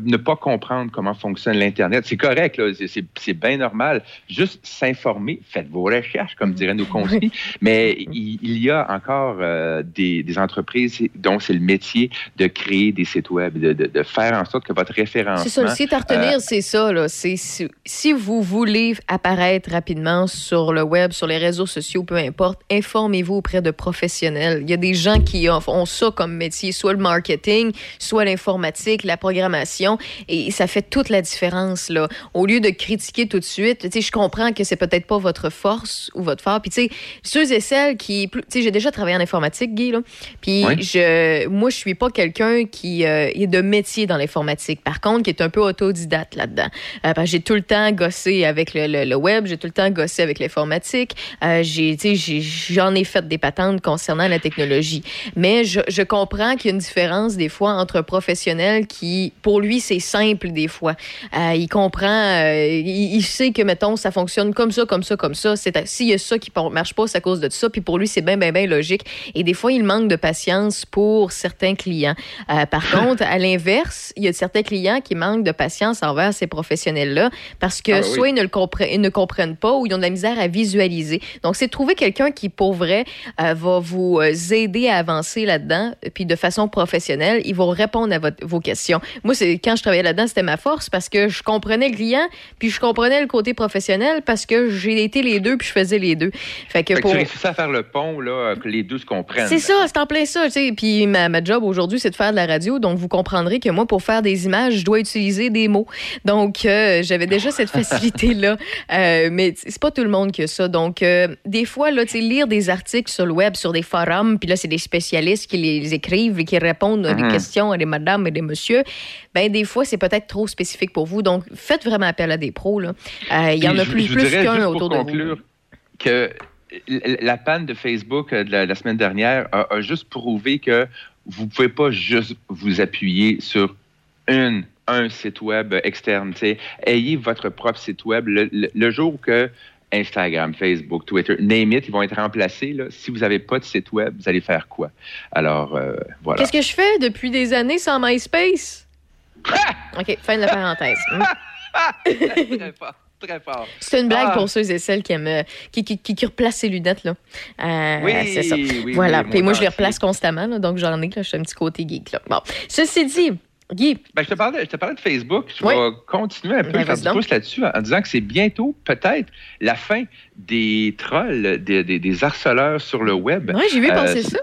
S21: Ne pas comprendre comment fonctionne l'Internet. C'est correct, c'est- bien normal. Juste s'informer, faites vos recherches, comme diraient nos conseillers. Mais il, il y a encore euh, des, des entreprises dont c'est le métier de créer des sites web, de, de- de faire en sorte que votre référencement...
S4: C'est ça, le site à retenir,
S21: euh,
S4: c'est ça. Là. C'est si, si vous voulez apparaître rapidement sur le web, sur les réseaux sociaux, peu importe, informez-vous auprès de professionnels. Il y a des gens qui ont, ont ça comme métier, soit le marketing, soit l'informatique, la programmation, et ça fait toute la différence. Là. Au lieu de critiquer tout de suite, tu sais, je comprends que c'est peut-être pas votre force ou votre fort. Puis, tu sais, ceux et celles qui. Tu sais, j'ai déjà travaillé en informatique, Guy, là. Puis,
S22: Oui.
S4: je, moi, je suis pas quelqu'un qui euh, est de métier dans l'informatique. Par contre, qui est un peu autodidacte là-dedans. Euh, j'ai tout le temps gossé avec le, le- le web, j'ai tout le temps gossé avec l'informatique. Euh, j'ai, j'en ai fait des patentes concernant la technologie. Mais je, je comprends qu'il y a une différence des fois entre un professionnel qui, pour lui, c'est simple des fois. Euh, il comprend, euh, il, il sait que, mettons, ça fonctionne comme ça, comme ça, comme ça. S'il y a ça qui ne marche pas, c'est à cause de ça. Puis pour lui, c'est bien, bien, bien logique. Et des fois, il manque de patience pour certains clients. Euh, par contre, à l'inverse, il y a certains clients qui manquent de patience envers ces professionnels-là parce que
S22: Ah, oui.
S4: soit ils ne, le comprennent, ils ne comprennent pas ou ils ont de la misère à visualiser. Donc, c'est trouver quelqu'un qui, pour vrai, va vous aider à avancer là-dedans, puis de façon professionnelle, ils vont répondre à votre- vos questions. Moi, c'est quand je travaillais là-dedans, c'était ma force parce que je comprenais le client, puis je comprenais le côté professionnel parce que j'ai été les deux, puis je faisais les deux. Fait que
S21: fait que
S4: pour...
S21: tu réussis à faire le pont, là, que les deux se comprennent.
S4: C'est ça, c'est en plein ça. tu sais. Puis ma, ma job aujourd'hui, c'est de faire de la radio. Donc, vous comprendrez que moi, pour faire des images, je dois utiliser des mots. Donc, euh, j'avais déjà cette facilité-là. Euh, mais c'est pas tout le monde qui a ça. Donc, euh, des fois, là, lire des articles sur le web, sur des forums, puis là, c'est des spécialistes qui les écrivent et qui répondent à des
S21: Mhm.
S4: questions à des madames et des messieurs. Ben, des fois, c'est peut-être trop spécifique pour vous. Donc, faites vraiment appel à des pros. là. Euh, Il y en a plus, qu'un autour de vous.
S21: conclure que la panne de Facebook euh, de la, la semaine dernière a, a juste prouvé que vous ne pouvez pas juste vous appuyer sur une, un site web externe. Ayez votre propre site web. Le, le- le jour que Instagram, Facebook, Twitter, name it, ils vont être remplacés. là. Si vous n'avez pas de site web, vous allez faire quoi? Alors, euh, voilà.
S4: Qu'est-ce que je fais depuis des années sans MySpace? OK, fin de la parenthèse.
S21: Très fort, très fort.
S4: C'est une blague
S21: Ah.
S4: pour ceux et celles qui aiment euh, qui, qui, qui, qui replacent ses lunettes. Là. Euh,
S21: Oui,
S4: c'est ça.
S21: oui,
S4: voilà.
S21: oui,
S4: Puis moi, je les replace constamment, là, donc j'en ai, là, je suis un petit côté geek. Là. Bon. Ceci dit, Guy?
S21: Ben, je, te parlais, je te parlais de Facebook. Je
S4: Oui.
S21: vais continuer un peu,
S4: Ben,
S21: faire du pouce là-dessus en, en disant que c'est bientôt, peut-être, la fin des trolls, des, des- des harceleurs sur le web.
S4: Oui, j'ai vu
S21: Euh,
S4: passer ça.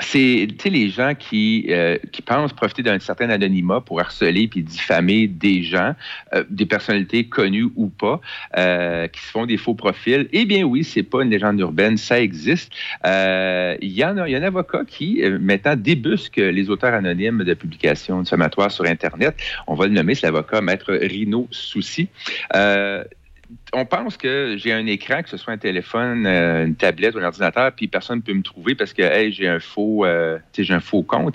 S21: C'est les gens qui, euh, qui pensent profiter d'un certain anonymat pour harceler puis diffamer des gens, euh, des personnalités connues ou pas, euh, qui se font des faux profils. Eh bien oui, c'est pas une légende urbaine, ça existe. Euh, Il y en a, y a un avocat qui euh, maintenant débusque les auteurs anonymes de publications diffamatoires sur Internet. On va le nommer, c'est l'avocat Maître Rino Soucy. Euh, on pense que j'ai un écran, que ce soit un téléphone, euh, une tablette ou un ordinateur, puis personne ne peut me trouver parce que hey, j'ai un faux, euh, j'ai un faux compte.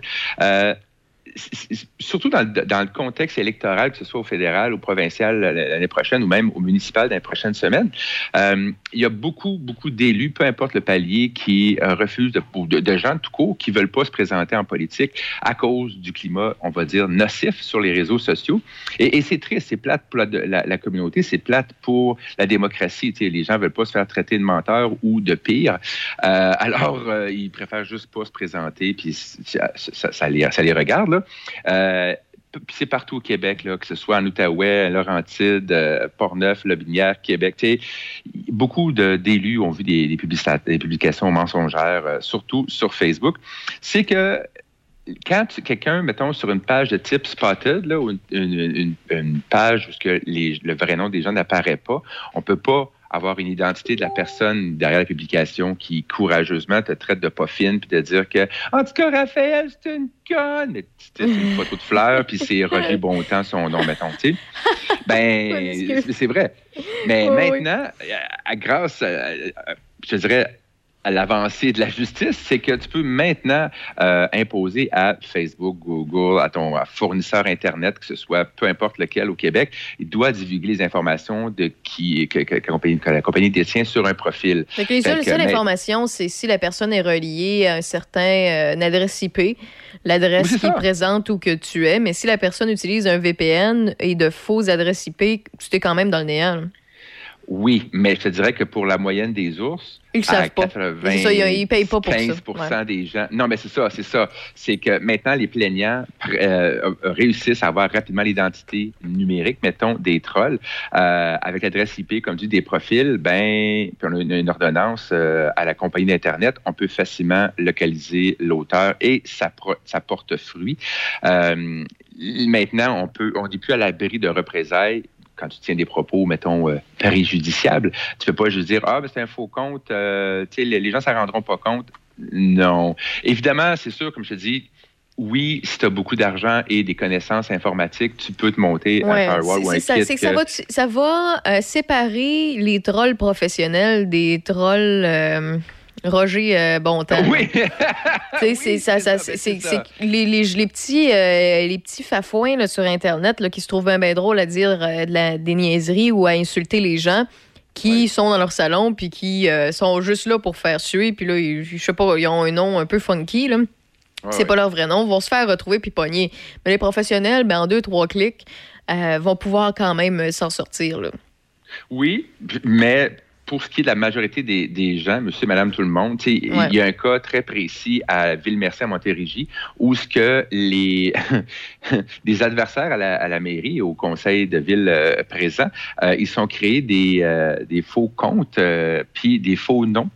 S21: Surtout dans le, contexte électoral, que ce soit au fédéral, au provincial l'année prochaine ou même au municipal dans les prochaines semaines, euh, il y a beaucoup, beaucoup d'élus, peu importe le palier, qui euh, refusent, de, de, de gens tout court, qui veulent pas se présenter en politique à cause du climat, on va dire, nocif sur les réseaux sociaux. Et, c'est triste, c'est plate pour la, communauté, c'est plate pour la démocratie. Tu sais, les gens veulent pas se faire traiter de menteurs ou de pire. Euh, alors, ils préfèrent juste pas se présenter, puis ça les, ça les regarde. Là. Euh, c'est partout au Québec, que ce soit en Outaouais, Laurentide, euh, Portneuf, Lobinière, Québec. Beaucoup d'élus ont vu des, publications mensongères, euh, surtout sur Facebook. C'est que quand quelqu'un, mettons, sur une page de type Spotted, une, page où que le vrai nom des gens n'apparaît pas, on peut pas avoir une identité de la personne derrière la publication qui courageusement te traite de pas fine puis de dire que en tout cas Raphaël c'est une conne mais c'est une photo de fleurs puis c'est Roger Bontemps son nom mettons tu ben c'est- vrai. Mais
S22: Oui, oui.
S21: maintenant à- à- grâce à- à- je dirais l'avancée de la justice, c'est que tu peux maintenant euh, imposer à Facebook, Google, à ton à fournisseur Internet, que ce soit peu importe lequel au Québec, il doit divulguer les informations de qui que, que- que la compagnie, que la compagnie détient sur un profil.
S4: Que les seules, seule
S21: mais-
S4: information, c'est si la personne est reliée à un certain euh, une adresse IP, l'adresse qui
S21: ça.
S4: présente où que tu es. Mais si la personne utilise un VPN et de fausses adresses IP, tu es quand même dans le néant. là.
S21: Oui, mais je te dirais que pour la moyenne des ours,
S4: Ils
S21: à
S4: savent pas.
S21: 80,
S4: C'est ça, ils- payent pas pour ça.
S21: 15
S4: Ouais.
S21: des gens. Non, mais c'est ça, c'est ça. C'est que maintenant, les plaignants euh, réussissent à avoir rapidement l'identité numérique, mettons, des trolls. Euh, avec l'adresse IP, comme dit, des profils, ben, puis on a une, une ordonnance euh, à la compagnie d'Internet, on peut facilement localiser l'auteur et ça, ça porte fruit. Euh, maintenant, on peut, on n'est plus à l'abri de représailles quand tu tiens des propos, mettons, euh, préjudiciables, tu peux pas juste dire Ah, ben, c'est un faux compte, euh, les, les gens ne s'en rendront pas compte. Non. Évidemment, c'est sûr, comme je te dis, oui, si tu as beaucoup d'argent et des connaissances informatiques, tu peux te monter
S4: Ouais,
S21: un firewall ou un
S4: ça,
S21: kit
S4: que ça
S21: que-
S4: va, ça va euh, séparer les trolls professionnels des trolls euh, Roger euh, Bontemps.
S21: Oui.
S4: Tu sais, c'est ça, ça, c'est c'est- c'est les, les, les petits euh, les petits fafouins là, sur internet là, qui se trouvent bien ben drôle à dire euh, de la, des niaiseries ou à insulter les gens qui sont dans leur salon puis qui euh, sont juste là pour faire suer puis là ils- je sais pas ils ont un nom un peu funky là. c'est
S21: ouais.
S4: pas leur vrai nom, vont se faire retrouver puis pogner. Mais les professionnels, ben, en deux, trois clics, euh, vont pouvoir quand même s'en sortir. Là.
S21: Oui, mais pour ce qui est de la majorité des, des gens, monsieur, madame, tout le monde,
S4: Ouais.
S21: il y a un cas très précis à Ville-Mercier, à Montérégie, où ce que les des adversaires à la, à la mairie et au conseil de ville euh, présent, euh, ils sont créés des, euh, des faux comptes puis des faux noms.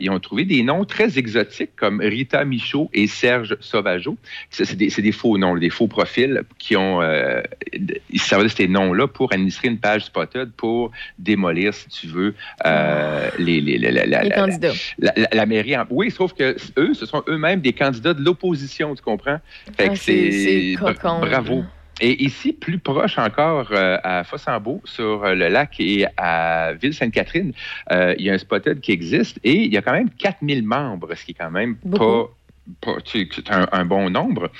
S21: Ils ont trouvé des noms très exotiques comme Rita Michaud et Serge Sauvageau. C'est des, faux noms, des faux profils qui ont ils servaient de ces noms-là pour administrer une page Spotted pour démolir, si tu veux, euh, les, la-
S4: candidats.
S21: La, la- la mairie. en- Oui, sauf que eux, ce sont eux-mêmes des candidats de l'opposition, tu comprends? Fait
S4: Ah,
S21: que
S4: c'est-
S21: bravo. Et ici, plus proche encore, euh, à Fossambeau, sur euh, le lac et à Ville-Sainte-Catherine, euh, il y a un spotted qui existe et il y a quand même 4000 membres, ce qui est quand même
S4: Beaucoup.
S21: pas c'est un, bon nombre.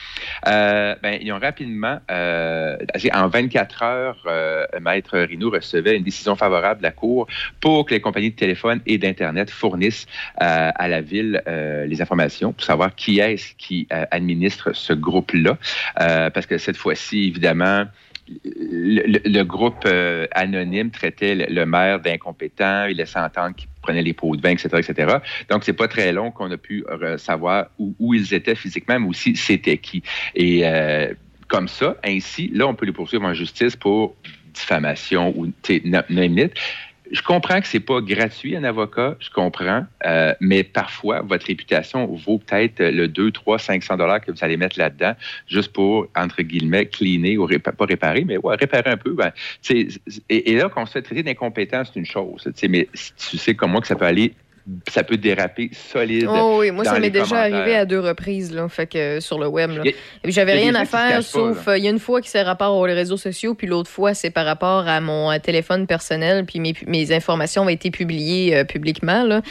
S21: Euh, ben, ils ont rapidement, euh, en 24 heures, euh, Maître Rino recevait une décision favorable de la Cour pour que les compagnies de téléphone et d'Internet fournissent euh, à la Ville euh, les informations pour savoir qui est-ce qui euh, administre ce groupe-là. Parce que cette fois-ci, évidemment, le, groupe euh, anonyme traitait le, maire d'incompétent, il laissait entendre qu'il prenait les pots de vin, etc., etc. Donc, c'est pas très long qu'on a pu euh, savoir où, ils étaient physiquement, mais aussi c'était qui. Et euh, comme ça, ainsi, là, on peut les poursuivre en justice pour diffamation ou tu je comprends que c'est pas gratuit un avocat, je comprends, euh, mais parfois votre réputation vaut peut-être le 2, 3, 500 dollars que vous allez mettre là-dedans juste pour entre guillemets cleaner ou répa- pas réparer, mais ouais, réparer un peu. Ben, et, et là qu'on se fait traiter c'est une chose. Mais tu sais comme moi que ça peut aller, ça peut déraper solide.
S4: Oh oui, moi,
S21: dans
S4: ça m'est déjà arrivé à deux reprises, là, fait que, sur le web. j'avais rien à faire, sauf, euh, il y a une fois qui c'est rapport aux réseaux sociaux, puis l'autre fois, c'est par rapport à mon euh, téléphone personnel, puis mes, mes informations ont été publiées euh, publiquement. Là.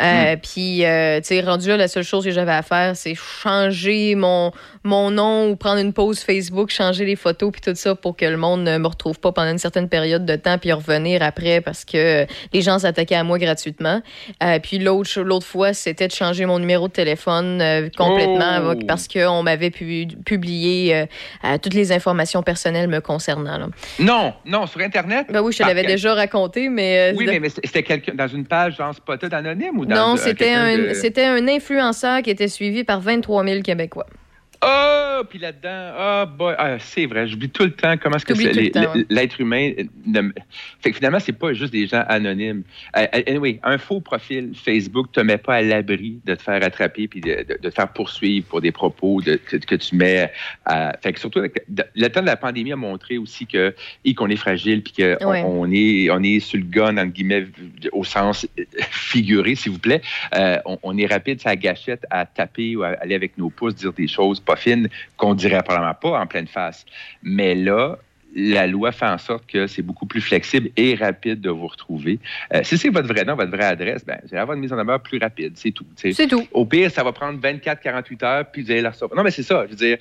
S4: Euh,
S21: Hmm.
S4: Puis, euh, tu sais, rendu là, la seule chose que j'avais à faire, c'est changer mon, mon nom ou prendre une pause Facebook, changer les photos, puis tout ça pour que le monde ne me retrouve pas pendant une certaine période de temps, puis revenir après parce que les gens s'attaquaient à moi gratuitement. Euh, puis l'autre l'autre fois, c'était de changer mon numéro de téléphone euh, complètement
S21: Oh!
S4: parce qu'on m'avait pu- publié euh, toutes les informations personnelles me concernant. là.
S21: Non, non, sur Internet?
S4: Ben oui, je te l'avais
S21: quel-
S4: déjà raconté, mais... euh,
S21: Oui, mais, mais c'était quelqu'un dans une page genre Spotted anonyme ou dans
S4: non, c'était un,
S21: de-
S4: c'était un influenceur qui était suivi par 23 000 Québécois.
S21: Oh, puis là-dedans, ah, boy, ah, c'est vrai, j'oublie tout le temps comment est-ce que
S4: ouais.
S21: l'être humain. euh, ne- Fait que finalement, c'est pas juste des gens anonymes. Euh, anyway, un faux profil Facebook te met pas à l'abri de te faire attraper puis de, de- de te faire poursuivre pour des propos de- que, que tu mets. À, fait que surtout, le temps de la pandémie a montré aussi que, et qu'on est fragile puis qu'on
S4: Ouais.
S21: on est, on est sur le gun, entre guillemets, au sens euh, figuré, s'il vous plaît. Euh, on, on est rapide, ça gâchette à taper ou à aller avec nos pouces, dire des choses qu'on dirait probablement pas en pleine face. Mais là, la loi fait en sorte que c'est beaucoup plus flexible et rapide de vous retrouver. Euh, si c'est votre vrai nom, votre vraie adresse, ben, vous allez avoir une mise en demeure plus rapide, c'est tout.
S4: C'est tout.
S21: Au pire, ça va prendre 24-48 heures, puis vous allez la recevoir. Non, mais c'est ça. Je veux dire,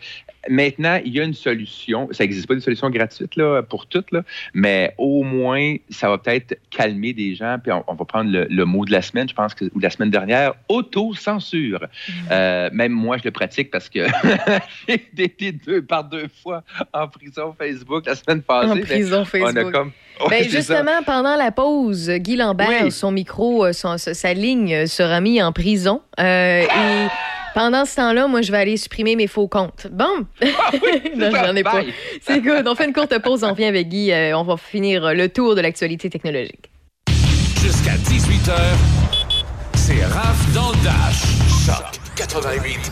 S21: maintenant, il y a une solution. Ça n'existe pas de solution gratuite là, pour toutes, là, mais au moins, ça va peut-être calmer des gens. Puis on, on va prendre le, le mot de la semaine, je pense que, ou de la semaine dernière, auto-censure.
S4: Mm.
S21: Euh, même moi, je le pratique parce que j'ai été deux par deux fois en prison Facebook la semaine passée.
S4: En
S21: mais
S4: prison
S21: On a
S4: Facebook.
S21: comme... Ouais,
S4: Ben,
S21: ça.
S4: justement, pendant la pause, Guy Lambert,
S21: Oui.
S4: son micro, euh, son- sa ligne euh, sera mis en prison. Euh, et pendant ce temps-là, moi, je vais aller supprimer mes faux comptes. Bon. non,
S21: ça.
S4: j'en ai pas. C'est good. On fait une courte pause. On revient avec Guy. Euh, on va finir le tour de l'actualité technologique.
S1: Jusqu'à 18h, c'est Raph dans le Dash. Choc 88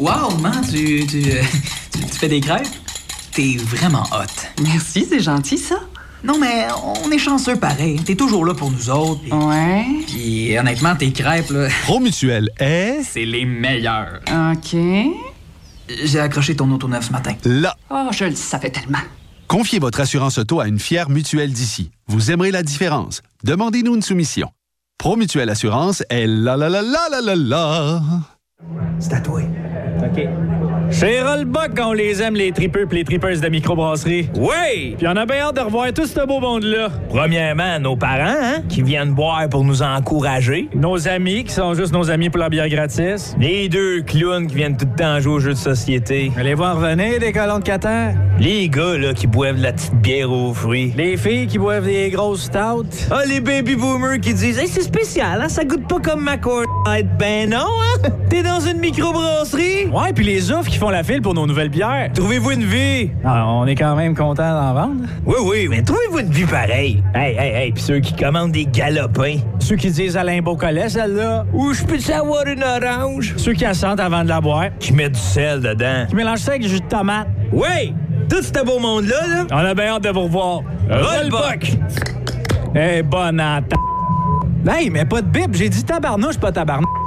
S23: Wow, man, tu, tu, tu, tu fais des crêpes? T'es vraiment hot.
S24: Merci, c'est gentil ça.
S23: Non, mais on est chanceux pareil. T'es toujours là pour nous autres.
S24: Ouais.
S23: Puis honnêtement, tes crêpes, là,
S2: Promutuel est
S23: c'est les meilleurs.
S24: OK.
S23: J'ai accroché ton auto neuf ce matin.
S2: là.
S24: Oh, je le savais tellement.
S2: Confiez votre assurance auto à une fière mutuelle d'ici. Vous aimerez la différence. Demandez-nous une soumission. Promutuelle Assurance est la la la la la la la.
S23: C'est toi.
S9: OK. Chez Rollbuck, on les aime, les tripeux pis les tripeuses de microbrasserie. Oui! Puis on a bien hâte de revoir tout ce beau monde-là.
S25: Premièrement, nos parents, hein, qui viennent boire pour nous encourager.
S9: Nos amis, qui sont juste nos amis pour la bière gratis.
S25: Les deux clowns qui viennent tout le temps jouer aux jeux de société.
S9: Allez voir revenir, des colons de Qatar.
S25: Les gars, là, qui boivent de la petite bière aux fruits.
S9: Les filles qui boivent des grosses stouts.
S25: Ah, les baby boomers qui disent Hey, c'est spécial, hein? Ça goûte pas comme ma Light. Ben non, hein? T'es dans une microbrasserie?
S9: Ouais, puis les oufs qui font la file pour nos nouvelles bières.
S25: Trouvez-vous une vie?
S9: Ah, on est quand même content d'en vendre.
S25: Oui, oui, mais trouvez-vous une vie pareille? Hey, hey, hey, pis ceux qui commandent des galopins.
S9: Ceux qui disent Alain Beaucollet, celle-là.
S25: Ou je peux savoir une orange?
S9: Ceux qui assentent avant de la boire.
S25: Qui met du sel dedans.
S9: Qui mélangent ça avec du jus de tomate.
S25: Oui! Tout ce beau monde-là, là.
S9: On a bien hâte de vous revoir.
S25: Rollbuck!
S9: Eh, bonne atta. Hey, mais pas de bip, j'ai dit tabarnouche, pas tabarnouche.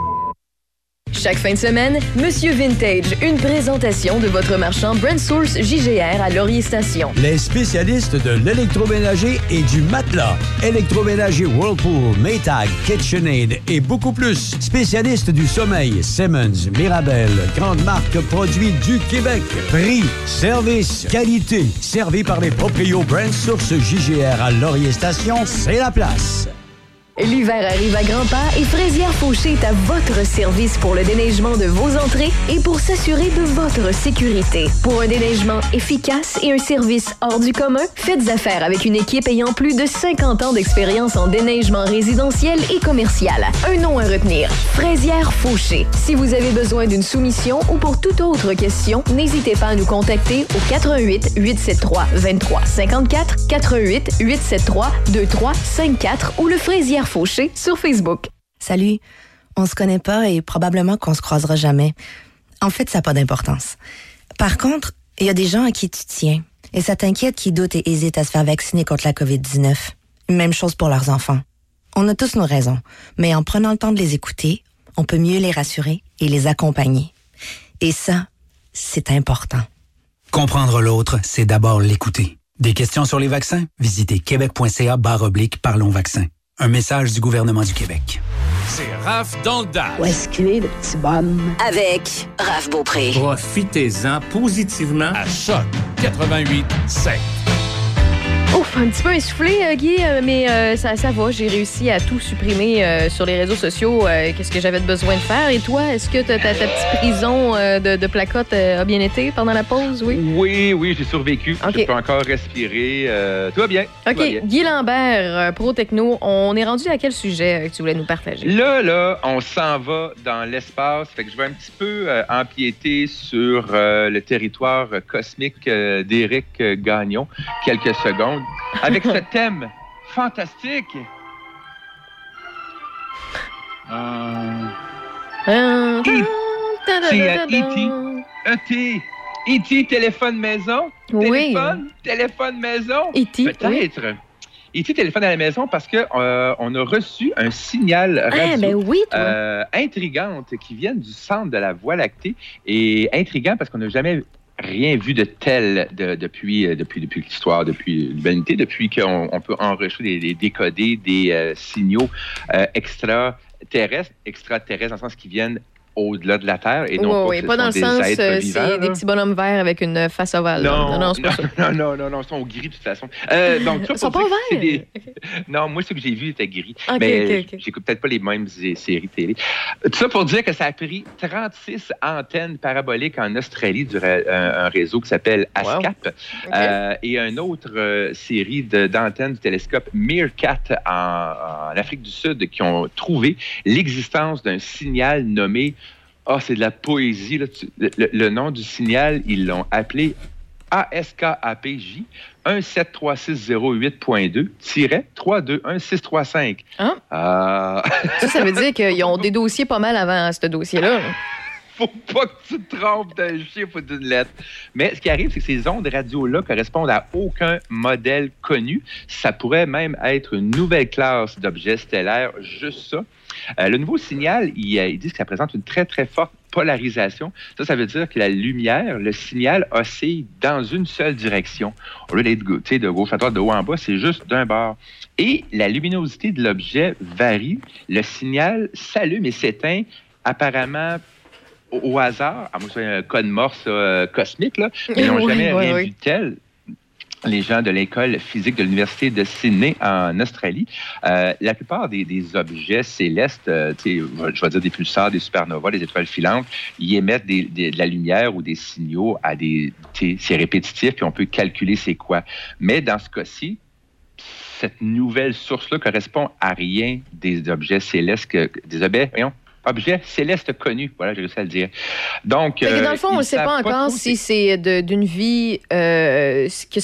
S7: Chaque fin de semaine, Monsieur Vintage, une présentation de votre marchand Brand Source JGR à Laurier Station.
S26: Les spécialistes de l'électroménager et du matelas. Électroménager Whirlpool, Maytag, KitchenAid et beaucoup plus. Spécialistes du sommeil, Simmons, Mirabel, grande marque produits du Québec. Prix, service, qualité. Servi par les proprios Brand Source JGR à Laurier Station, c'est la place.
S7: L'hiver arrive à grands pas et Fraisière Fauché est à votre service pour le déneigement de vos entrées et pour s'assurer de votre sécurité. Pour un déneigement efficace et un service hors du commun, faites affaire avec une équipe ayant plus de 50 ans d'expérience en déneigement résidentiel et commercial. Un nom à retenir, Fraisière Fauché. Si vous avez besoin d'une soumission ou pour toute autre question, n'hésitez pas à nous contacter au 88 873 23 54 88 873 23 54 ou le Fraisière Fauché sur Facebook.
S27: Salut. On se connaît pas et probablement qu'on se croisera jamais. En fait, ça n'a pas d'importance. Par contre, il y a des gens à qui tu tiens. Et ça t'inquiète qui doutent et hésitent à se faire vacciner contre la COVID-19. Même chose pour leurs enfants. On a tous nos raisons, mais en prenant le temps de les écouter, on peut mieux les rassurer et les accompagner. Et ça, c'est important.
S28: Comprendre l'autre, c'est d'abord l'écouter. Des questions sur les vaccins? Visitez québec.ca barre oblique Parlons vaccins. Un message du gouvernement du Québec.
S1: C'est Raph dans le dash.
S29: Où est-ce qu'il est, le petit bonhomme?
S7: Avec Raph Beaupré.
S1: Profitez-en positivement à Choc 88 7.
S4: Un petit peu essoufflé, euh, Guy, euh, mais euh, ça, ça va. J'ai réussi à tout supprimer sur les réseaux sociaux. Qu'est-ce que j'avais besoin de faire? Et toi, est-ce que ta, ta, ta petite prison de, de placotte a bien été pendant la pause? Oui.
S21: Oui, oui, j'ai survécu. Je peux encore respirer. Euh, tout va bien.
S4: OK,
S21: va bien.
S4: Guy Lambert, Pro Techno, on est rendu à quel sujet que tu voulais nous partager?
S21: Là, là, on s'en va dans l'espace. Fait que je vais un petit peu euh, empiéter sur euh, le territoire cosmique d'Éric Gagnon quelques secondes avec ce thème fantastique. Euh,
S4: Euh,
S21: C'est euh, E.T. E.T. E.T. téléphone maison.
S4: Oui.
S21: Téléphone, téléphone maison.
S4: E.T.,
S21: Peut-être. E.T. téléphone à la maison parce que euh, on a reçu un signal radio
S4: Ah, ben oui,
S21: euh, intrigante qui vient du centre de la Voie lactée et intrigant parce qu'on n'a jamais rien vu de tel de- depuis, euh, depuis, depuis l'histoire, depuis l'humanité, depuis qu'on on peut enregistrer, des, décoder des euh, signaux euh, extraterrestres, extraterrestres dans le sens qu'ils viennent au-delà de la Terre et non
S4: Oui,
S21: pas,
S4: dans le sens, euh, c'est des petits bonhommes verts avec une face ovale.
S21: Non,
S4: non,
S21: non, non, non, ils sont au gris de toute façon. Euh, donc,
S4: Ils sont pas verts?
S21: Non, moi, ce que j'ai vu était gris. Mais j'écoute peut-être pas les mêmes sé- séries télé. Tout ça pour dire que ça a pris 36 antennes paraboliques en Australie du un, réseau qui s'appelle ASCAP euh, et une autre série d'antennes du télescope Meerkat en Afrique du Sud qui ont trouvé l'existence d'un signal nommé ah, c'est de la poésie. Là. Tu- Le, nom du signal, ils l'ont appelé ASKAPJ 173608.2-321635.
S4: Hein?
S21: Ah.
S4: Ça, ça veut dire qu'ils ont des dossiers pas mal avant ce dossier-là. là.
S21: faut pas que tu te trompes d'un chiffre ou d'une lettre. Mais ce qui arrive, c'est que ces ondes radio-là correspondent à aucun modèle connu. Ça pourrait même être une nouvelle classe d'objets stellaires, juste ça. Euh, le nouveau signal, il, euh, il dit que ça présente une très, très forte polarisation. Ça, ça veut dire que la lumière, le signal oscille dans une seule direction. Au lieu d'être de gauche à droite, de haut en bas, c'est juste d'un bord. Et la luminosité de l'objet varie. Le signal s'allume et s'éteint apparemment au, au hasard, à moins que ce soit un code morse euh, cosmique, là, mais ils n'ont
S4: Oui,
S21: jamais
S4: oui,
S21: rien
S4: oui.
S21: vu de tel. Les gens de l'école physique de l'Université de Sydney en Australie, euh, la plupart des, des objets célestes, euh, je vais dire des pulsars, des supernovas, des étoiles filantes, ils émettent des- des- de la lumière ou des signaux à des. C'est répétitif, puis on peut calculer c'est quoi. Mais dans ce cas-ci, cette nouvelle source-là correspond à rien des objets célestes, que, des objets, voyons, objets célestes connus. Voilà, j'ai réussi à le dire. Donc,
S4: dans
S21: euh,
S4: le fond, on ne sait pas encore si c'est d'une vie, euh, que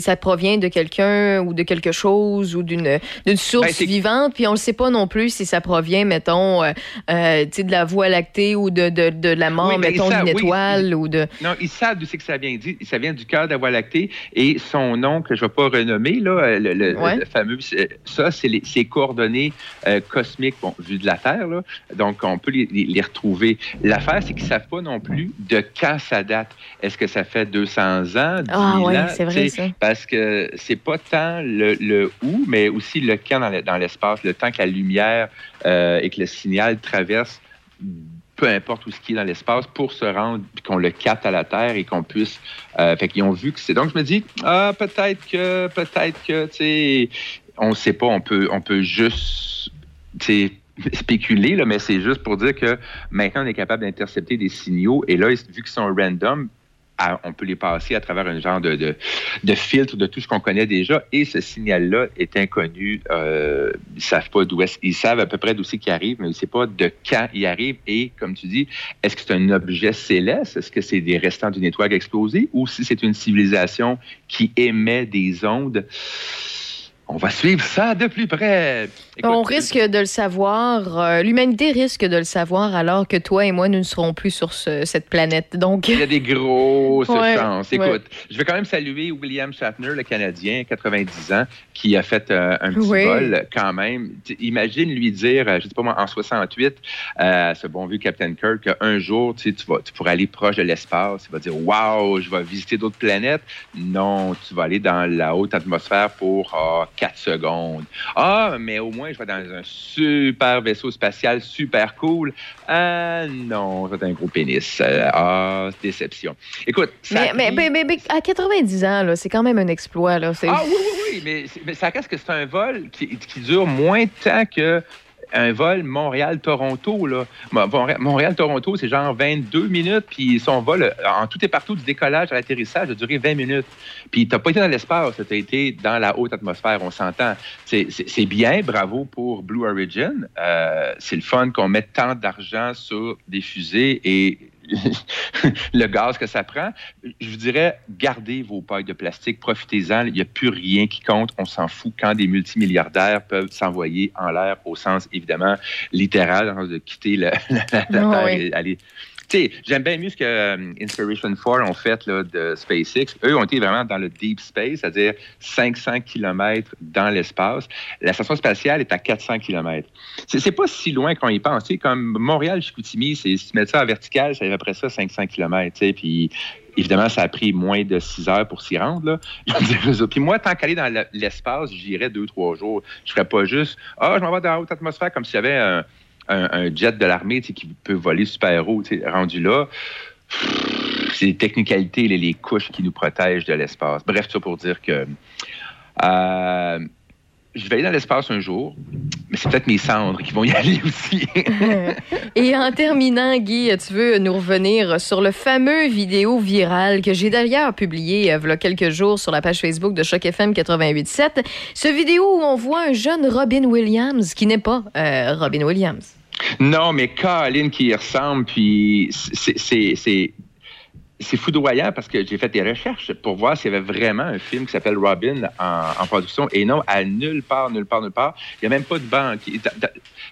S4: ça provient de quelqu'un ou de quelque chose ou d'une, source
S21: Ben, c'est-
S4: vivante. Puis on ne sait pas non plus si ça provient, mettons, euh, euh, de la Voie lactée ou de, de, de la mort, mettons, d'une étoile ou de...
S21: Non, ils savent d'où c'est que ça vient. Ça vient du cœur de la Voie lactée et son nom, que je ne vais pas renommer, là, le, fameux, ça, c'est les- ses coordonnées euh, cosmiques, bon, vues de la Terre. Là. Donc, on peut les, retrouver. L'affaire, c'est qu'ils ne savent pas non plus de quand ça date. Est-ce que ça fait 200 ans, 10
S4: Ah
S21: 000
S4: ouais,
S21: ans?
S4: c'est vrai, ça.
S21: Parce que c'est pas tant le, le où, mais aussi le quand dans le- dans l'espace, le temps que la lumière euh, et que le signal traverse peu importe où ce qui est dans l'espace, pour se rendre, puis qu'on le capte à la Terre et qu'on puisse. Euh, fait qu'ils ont vu que c'est. Donc, je me dis, ah, peut-être que, peut-être que, tu sais, on ne sait pas, on peut, on peut juste, tu sais, spéculer, là, mais c'est juste pour dire que maintenant, on est capable d'intercepter des signaux. Et là, vu qu'ils sont random, on peut les passer à travers un genre de filtre de tout ce qu'on connaît déjà. Et ce signal-là est inconnu. Euh, ils savent pas d'où est Ils savent à peu près d'où c'est qu'il arrive, mais ils ne savent pas de quand il arrive. Et comme tu dis, est-ce que c'est un objet céleste? Est-ce que c'est des restants d'une étoile explosée? Ou si c'est une civilisation qui émet des ondes? On va suivre ça de plus près. Écoute,
S4: On risque de le savoir. euh, L'humanité risque de le savoir alors que toi et moi, nous ne serons plus sur ce- cette planète. Donc,
S21: Il y a des grosses
S4: Ouais,
S21: chances.
S4: ouais.
S21: Écoute, je vais quand même saluer William Shatner, le Canadien, 90 ans, qui a fait euh, un petit
S4: Oui.
S21: vol quand même. Imagine lui dire, euh, je sais pas moi, en 68, euh, ce bon vieux Captain Kirk, qu'un jour, tu, sais, tu, vas, tu pourras aller proche de l'espace. Il va dire, waouh, je vais visiter d'autres planètes. Non, tu vas aller dans la haute atmosphère pour ah, 4 secondes. Ah, mais au moins, je vais dans un super vaisseau spatial super cool. Ah non, être un gros pénis. Euh, ah, déception. Écoute, ça
S4: mais, mais, mais- à 90 ans, là, c'est quand même un exploit. Là. C'est-
S21: Ah oui, oui, oui, mais, c'est- mais ça reste que c'est un vol qui, qui dure moins de temps que un vol Montréal-Toronto. là. Mo- Montréal- Montréal-Toronto, c'est genre 22 minutes, puis son vol, euh, en tout et partout, du décollage à l'atterrissage, a duré 20 minutes. Puis tu n'as pas été dans l'espace, tu as été dans la haute atmosphère, on s'entend. C'est bien, bravo pour Blue Origin. Euh, c'est le fun qu'on mette tant d'argent sur des fusées et le gaz que ça prend. Je vous dirais, gardez vos pailles de plastique, profitez-en. Il n'y a plus rien qui compte. On s'en fout quand des multimilliardaires peuvent s'envoyer en l'air au sens, évidemment, littéral, de quitter la, la
S4: Ah
S21: Terre
S4: oui.
S21: et aller. Sais, j'aime bien mieux ce que euh, Inspiration 4 ont fait là, de SpaceX. Eux ont été vraiment dans le deep space, c'est-à-dire 500 km dans l'espace. La station spatiale est à 400 km. C'est pas si loin qu'on y pense. Tu sais, comme Montréal, Chicoutimi, c'est si tu mets ça en vertical, c'est après ça 500 km. Puis évidemment, ça a pris moins de 6 heures pour s'y rendre. Puis moi, tant qu'aller dans le- l'espace, j'irais deux, trois jours. Je ferais pas juste Ah, je m'en vais dans la haute atmosphère comme s'il y avait un, un- jet de l'armée qui peut voler super haut. Rendu là, c'est les technicalités, les, couches qui nous protègent de l'espace. Bref, ça pour dire que euh, je vais aller dans l'espace un jour, mais c'est peut-être mes cendres qui vont y aller aussi.
S4: Et en terminant, Guy, tu veux nous revenir sur le fameux vidéo viral que j'ai d'ailleurs publié euh, il y a quelques jours sur la page Facebook de Choc FM 88.7. Ce vidéo où on voit un jeune Robin Williams qui n'est pas euh, Robin Williams.
S21: Non, mais Colin qui y ressemble, puis c'est- foudroyant parce que j'ai fait des recherches pour voir s'il y avait vraiment un film qui s'appelle Robin en, production. Et non, à nulle part, nulle part, nulle part. Il n'y a même pas de banque.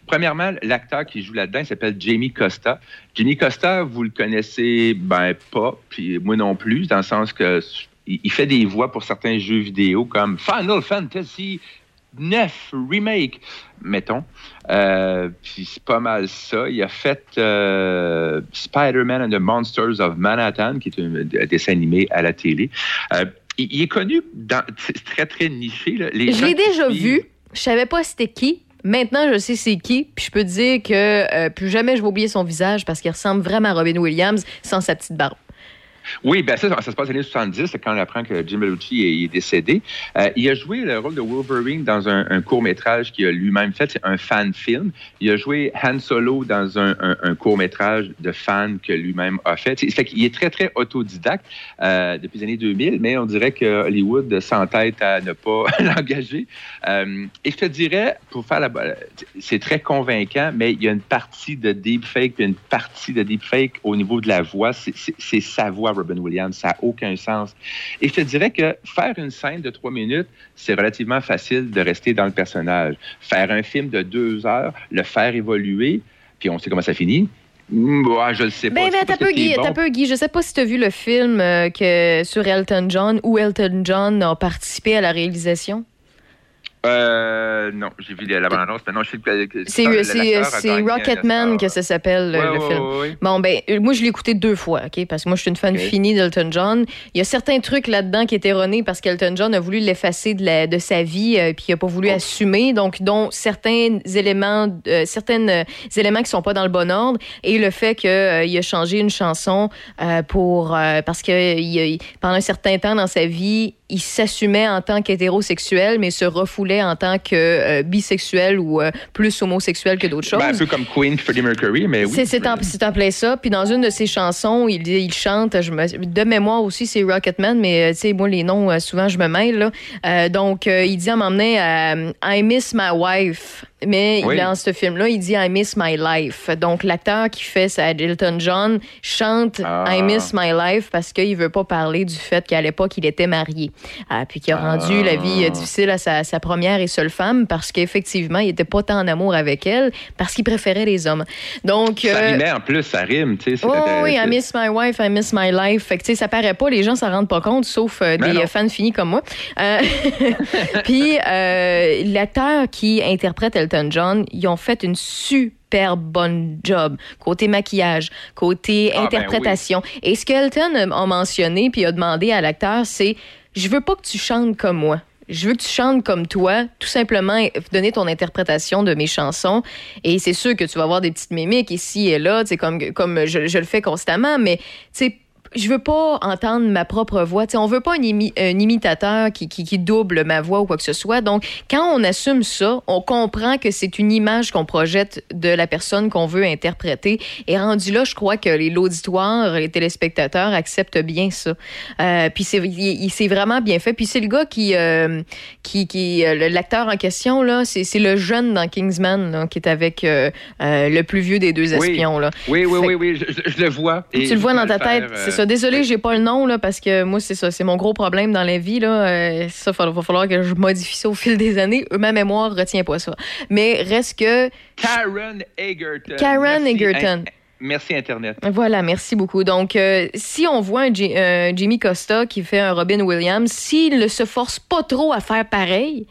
S21: Premièrement, l'acteur qui joue là-dedans s'appelle Jamie Costa. Jamie Costa, vous le connaissez ben pas, puis moi non plus, dans le sens que il il fait des voix pour certains jeux vidéo comme Final Fantasy 9 remake, mettons. Euh, puis c'est pas mal ça. Il a fait euh, Spider-Man and the Monsters of Manhattan, qui est un, un dessin animé à la télé. Euh, il, il est connu dans c'est très très niché. là. Les
S4: Je l'ai déjà vu. Je savais pas c'était qui. Maintenant, je sais c'est qui. Puis je peux te dire que plus jamais je vais oublier son visage parce qu'il ressemble vraiment à Robin Williams sans sa petite barbe.
S21: Oui, ben ça, ça se passe dans les années 70, c'est quand on apprend que Jim Belushi est, décédé. Euh, il a joué le rôle de Wolverine dans un, court-métrage qu'il a lui-même fait, c'est un fan-film. Il a joué Han Solo dans un, court-métrage de fan que lui-même a fait. C'est fait qu'il est très, très autodidacte euh, depuis les années 2000, mais on dirait que Hollywood s'entête à ne pas l'engager. Euh, et je te dirais, pour faire la... C'est très convaincant, mais il y a une partie de deepfake, une partie de deepfake au niveau de la voix. C'est sa voix, Robin Williams. Ça n'a aucun sens. Et je te dirais que faire une scène de trois minutes, c'est relativement facile de rester dans le personnage. Faire un film de deux heures, le faire évoluer, puis on sait comment ça finit. Hmm, ouais, je le sais pas.
S4: Ben,
S21: C'est
S4: ben,
S21: pas
S4: t'as peu, Guy,
S21: bon.
S4: t'as peu, Guy. Je sais pas si tu as vu le film euh, que, sur Elton John où Elton John a participé à la réalisation.
S21: Euh, non, j'ai vu la bande-annonce, mais non, je sais que...
S4: C'est Rocketman que ça s'appelle, le-
S21: Ouais,
S4: le
S21: ouais,
S4: film.
S21: ouais.
S4: Bon, ben, euh, moi, je l'ai écouté deux fois, OK? Parce que moi, je suis une fan finie d'Elton John. Il y a certains trucs là-dedans qui étaient erronés parce qu'Elton John a voulu l'effacer de, la- de sa vie, euh, puis il n'a pas
S21: Oh.
S4: voulu assumer. Donc, dont certains éléments, euh, certains euh, éléments qui sont pas dans le bon ordre. Et le fait qu'il a changé une chanson euh, pour. euh, parce que il pendant un certain temps dans sa vie, il s'assumait en tant qu'hétérosexuel, mais se refoulait en tant que euh, bisexuel ou euh, plus homosexuel que d'autres choses.
S21: Ben, un peu comme Queen, Freddie Mercury, mais oui.
S4: C'est- en, en plein ça. Puis dans une de ses chansons, il, il chante, je me, de mémoire aussi, c'est Rocketman, mais euh, tu sais, moi, les noms, souvent, je me mêle. Là. Donc, il dit à m'emmener à I miss my wife. Mais
S21: Oui.
S4: dans ce film-là, il dit I miss my life. Donc, l'acteur qui fait ça, Elton John, chante
S21: Ah.
S4: I miss my life parce qu'il veut pas parler du fait qu'à l'époque, il était marié. Euh, puis qu'il a rendu la vie euh, difficile à sa, sa première et seule femme parce qu'effectivement, il était pas tant en amour avec elle parce qu'il préférait les hommes. Donc,
S21: Ça
S4: euh,
S21: rimait en plus, ça rime, tu sais.
S4: Oh oui, I miss my wife, I miss my life. Fait que, tu sais, ça paraît pas, les gens s'en rendent pas compte, sauf euh,
S21: Ben
S4: des
S21: non.
S4: euh, fans finis comme moi. Euh, Puis, l'acteur qui interprète Elton John, ils ont fait une super bonne job côté maquillage, côté
S21: Ah, ben
S4: interprétation. Et ce que Elton a mentionné puis a demandé à l'acteur, c'est je veux pas que tu chantes comme moi. Je veux que tu chantes comme toi, tout simplement donner ton interprétation de mes chansons. Et c'est sûr que tu vas avoir des petites mimiques ici et là, comme, comme je, je le fais constamment, mais tu sais, je veux pas entendre ma propre voix. Tu sais, on veut pas un, imi- un imitateur qui, qui, qui double ma voix ou quoi que ce soit. Donc, quand on assume ça, on comprend que c'est une image qu'on projette de la personne qu'on veut interpréter. Et rendu là, je crois que l'auditoire, les téléspectateurs acceptent bien ça. Euh, puis c'est il, il- vraiment bien fait. Puis c'est le gars qui euh, qui, qui euh, l'acteur en question là, c'est le jeune dans Kingsman là, qui est avec euh, le plus vieux des deux espions là.
S21: Oui, oui,
S4: Fait-
S21: oui, oui, je, je- je le vois. Et
S4: tu le vois dans ta tête, c'est
S21: euh,
S4: ça. Désolé, j'ai pas le nom là parce que moi c'est ça, c'est mon gros problème dans la vie là. Euh, ça va, va falloir que je modifie ça au fil des années. Ma mémoire retient pas ça. Mais reste que
S21: Karen Egerton.
S4: Karen
S21: Merci,
S4: Egerton.
S21: Merci, Internet.
S4: Voilà, merci beaucoup. Donc, euh, si on voit un Jimmy Costa qui fait un Robin Williams, s'il ne se force pas trop à faire pareil,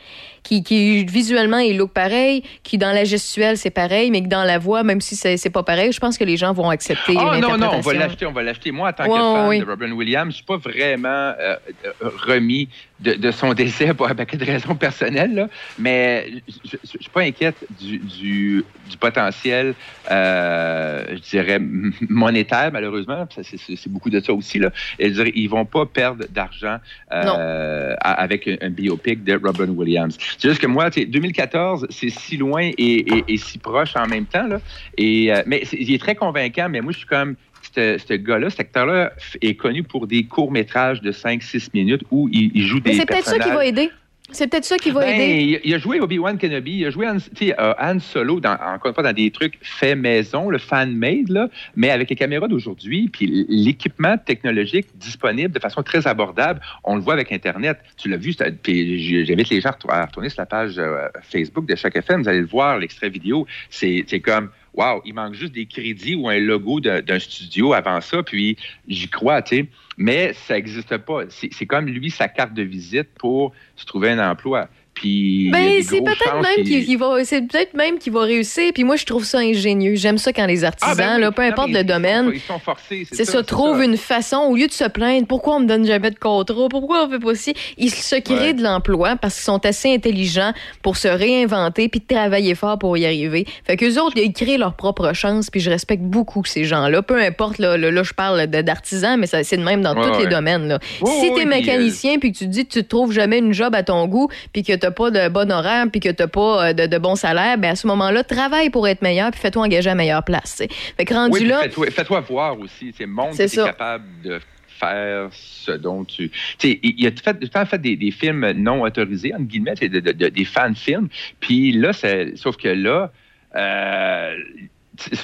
S4: qui, qui visuellement il look pareil, qui dans la gestuelle c'est pareil, mais que dans la voix, même si c'est pas pareil, je pense que les gens vont accepter
S21: Ah non, non, on va l'acheter, on va l'acheter. Moi, en tant
S4: Ouais,
S21: que fan de. Robin Williams, je suis pas vraiment euh, euh, remis de, de son décès pour un paquet de raisons personnelles, là, mais je ne suis pas inquiète du, du, du potentiel, euh, je dirais, monétaire, malheureusement. Ça, C'est beaucoup de ça aussi. Là. Ils vont pas perdre d'argent euh, avec un, un biopic de Robin Williams. C'est juste que moi, tu sais, 2014, c'est si loin et, et- et si proche en même temps. Là. Et, euh, mais il est très convaincant, mais moi, je suis comme ce ce gars-là, cet acteur-là, est connu pour des courts-métrages de 5-6 minutes où il, il joue des
S4: Mais c'est peut-être ça qui va aider. C'est peut-être ça qui va
S21: Ben,
S4: aider.
S21: il, a joué Obi-Wan Kenobi, il a joué Han, euh, Han Solo, dans, encore une fois, dans des trucs faits maison, le fan-made, mais avec les caméras d'aujourd'hui, puis l'équipement technologique disponible de façon très abordable. On le voit avec Internet. Tu l'as vu, puis j'invite les gens à retour- à retourner sur la page euh, Facebook de chaque FM, vous allez le voir, l'extrait vidéo. C'est comme, wow, il manque juste des crédits ou un logo d'un studio avant ça, puis j'y crois, tu sais. Mais ça n'existe pas. C'est comme lui, sa carte de visite pour se trouver un emploi. Puis,
S4: Ben, c'est peut-être même
S21: qu'il-
S4: va, c'est peut-être même qu'il va réussir. Puis moi, je trouve ça ingénieux. J'aime ça quand les artisans,
S21: Ah, ben oui.
S4: là, peu
S21: Non,
S4: importe le
S21: ils sont-
S4: domaine,
S21: Ils sont forcés,
S4: c'est ça, trouvent une façon, au lieu de se plaindre, pourquoi on me donne jamais de contrat, pourquoi on fait pas ci, ils se créent
S21: Ouais.
S4: de l'emploi parce qu'ils sont assez intelligents pour se réinventer puis travailler fort pour y arriver. Fait qu'eux autres, ils créent leur propre chance puis je respecte beaucoup ces gens-là. Peu importe, là, là, là, je parle d'artisans, mais ça, c'est de même dans
S21: Ouais,
S4: tous les domaines. Là. Si
S21: ouais,
S4: t'es
S21: puis,
S4: mécanicien puis que tu te dis que tu te trouves jamais une job à ton goût puis que t'as pas de bon horaire puis que t'as pas euh, de, de bon salaire, ben à ce moment-là, travaille pour être meilleur puis fais-toi engager à meilleure place. t'sais. Fait que rendu
S21: Oui,
S4: là,
S21: fais-toi, fais-toi voir aussi. C'est montre que
S4: C'est
S21: tu es
S4: ça.
S21: capable de faire ce dont tu. Tu sais, il il a fait, tout le temps fait des, des films non autorisés, entre guillemets, de- de- de- des fan-films. Puis là, c'est- sauf que là, euh,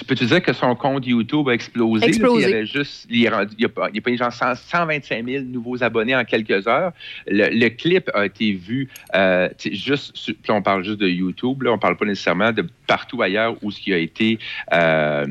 S21: peux-tu dire que son compte YouTube a explosé? là?
S4: Explosé.
S21: Il y avait juste, il, est rendu- il a, pas- il a payé genre 100 125 000 nouveaux abonnés en quelques heures. Le, le clip a été vu, euh, juste, sur- puis on parle juste de YouTube, là, on parle pas nécessairement de partout ailleurs où ce qui a été euh,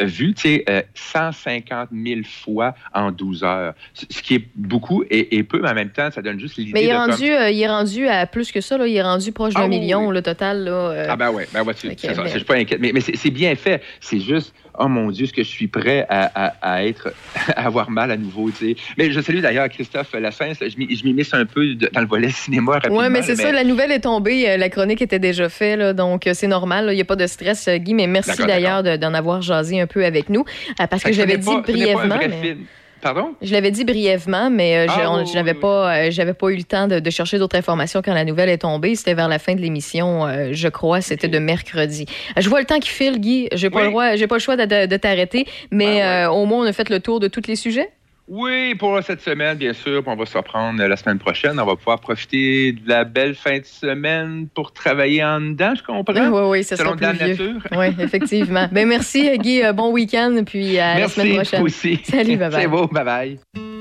S7: vu, tu sais, euh, 150 000 fois en 12 heures. Ce qui est beaucoup et, et peu, mais en même temps, ça donne juste l'idée
S4: Mais il est,
S7: de
S4: rendu,
S7: comme-
S4: euh, il est rendu à plus que ça. Là. Il est rendu proche d'un
S7: Ah
S4: million,
S7: oui.
S4: le total. Là, euh.
S7: Ah ben ouais, ben ouais, c'est ça, je suis pas inquiète. Mais, c'est bien fait. C'est juste, oh mon Dieu, ce que je suis prêt à, à- à être, à avoir mal à nouveau, tu sais. Mais je salue d'ailleurs Christophe Lassens, je m'y misse un peu de- dans le volet cinéma rapidement.
S4: Oui, mais c'est ça, la nouvelle est tombée, euh, la chronique était déjà faite, là, donc euh, c'est normal, il n'y a pas de stress, euh, Guy, mais merci d'ailleurs de- d'en avoir jasé un peu avec nous, parce que
S7: n'est
S4: dit brièvement.
S7: Pardon?
S4: Je l'avais dit brièvement, mais euh, je
S7: Ah,
S4: je n'avais pas, euh, j'avais pas eu le temps de, de chercher d'autres informations quand la nouvelle est tombée. C'était vers la fin de l'émission, euh, je crois, c'était de mercredi. Je vois le temps qui file, Guy. J'ai pas
S7: Oui.
S4: le droit, j'ai pas le choix de, de- de t'arrêter, mais euh, au moins on a fait le tour de tous les sujets?
S7: Oui, pour cette semaine, bien sûr. on va se reprendre euh, la semaine prochaine. On va pouvoir profiter de la belle fin de semaine pour travailler en dedans, je comprends?
S4: Oui, oui, ça
S7: Selon
S4: sera plus vieux. Oui, effectivement. ben merci, Guy. Euh, Bon week-end, puis à la semaine
S7: Merci,
S4: prochaine.
S7: toi aussi.
S4: Salut, bye bye.
S7: C'est beau, bye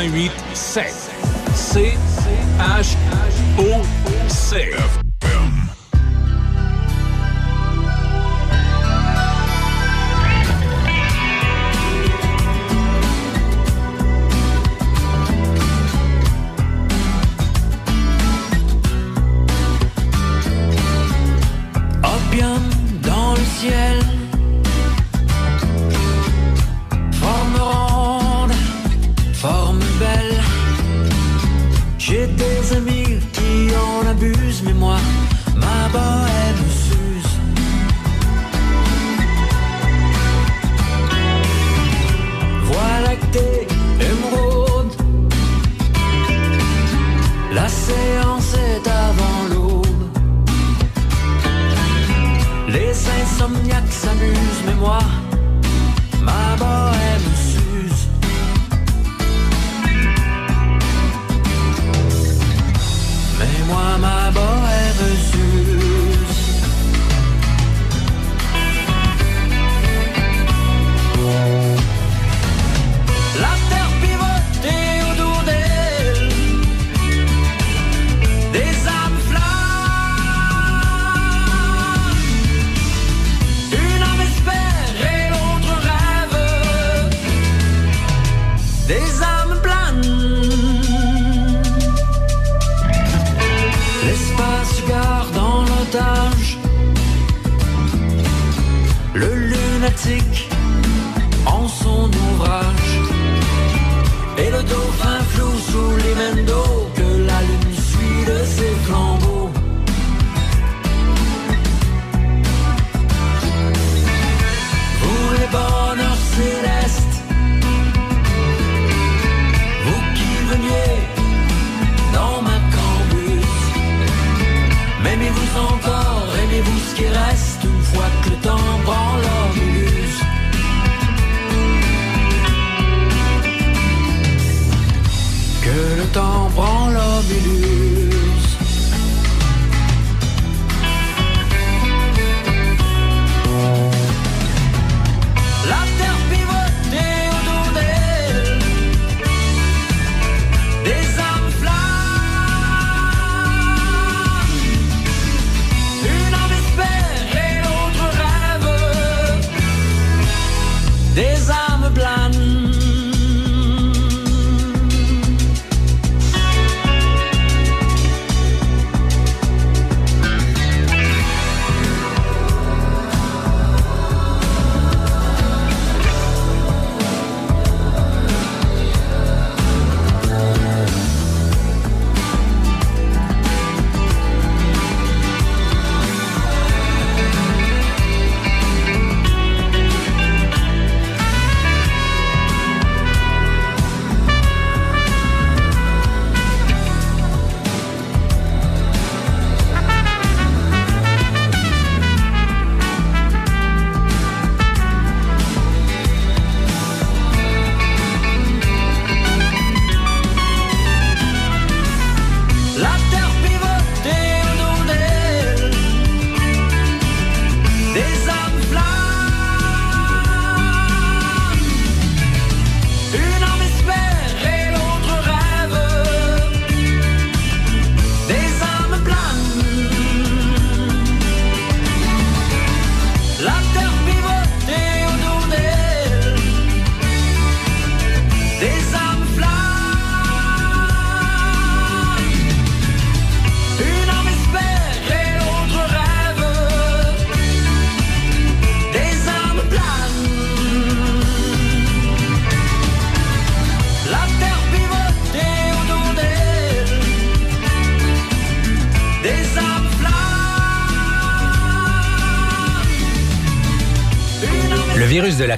S26: 88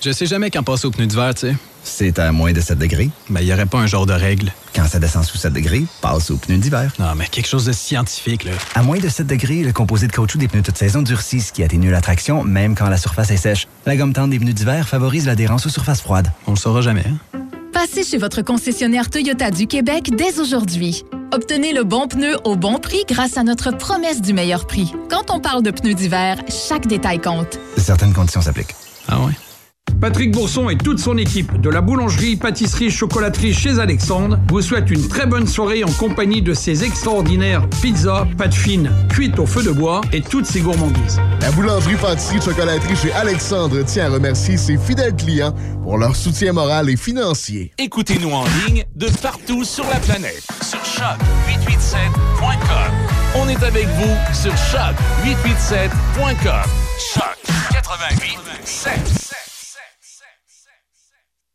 S30: Je sais jamais quand passer au pneu d'hiver, tu sais.
S31: C'est à moins de 7 degrés.
S32: Ben, il n'y aurait pas un genre de règle.
S31: Quand ça descend sous 7 degrés, passe aux pneus d'hiver.
S32: Non, mais quelque chose de scientifique, là.
S31: À moins de 7 degrés, le composé de caoutchouc des pneus toute saison durcit, ce qui atténue la traction, même quand la surface est sèche. La gomme tendre des pneus d'hiver favorise l'adhérence aux surfaces froides.
S32: On le saura jamais, hein?
S33: Passez chez votre concessionnaire Toyota du Québec dès aujourd'hui. Obtenez le bon pneu au bon prix grâce à notre promesse du meilleur prix. Quand on parle de pneus d'hiver, chaque détail compte.
S31: Certaines conditions s'appliquent.
S32: Ah ouais?
S34: Patrick Bourson et toute son équipe de la boulangerie, pâtisserie, chocolaterie chez Alexandre vous souhaitent une très bonne soirée en compagnie de ces extraordinaires pizzas, pâtes fines, cuites au feu de bois et toutes ces gourmandises.
S35: La boulangerie, pâtisserie, chocolaterie chez Alexandre tient à remercier ses fidèles clients pour leur soutien moral et financier.
S1: Écoutez-nous en ligne de partout sur la planète sur choc887.com. On est avec vous sur choc887.com. Choc 88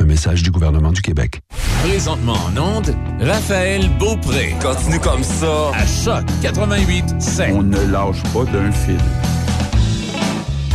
S2: Un message du gouvernement du Québec.
S1: Présentement en onde, Raphaël Beaupré. Continue comme ça. À Choc 88 5.
S13: On ne lâche pas d'un fil.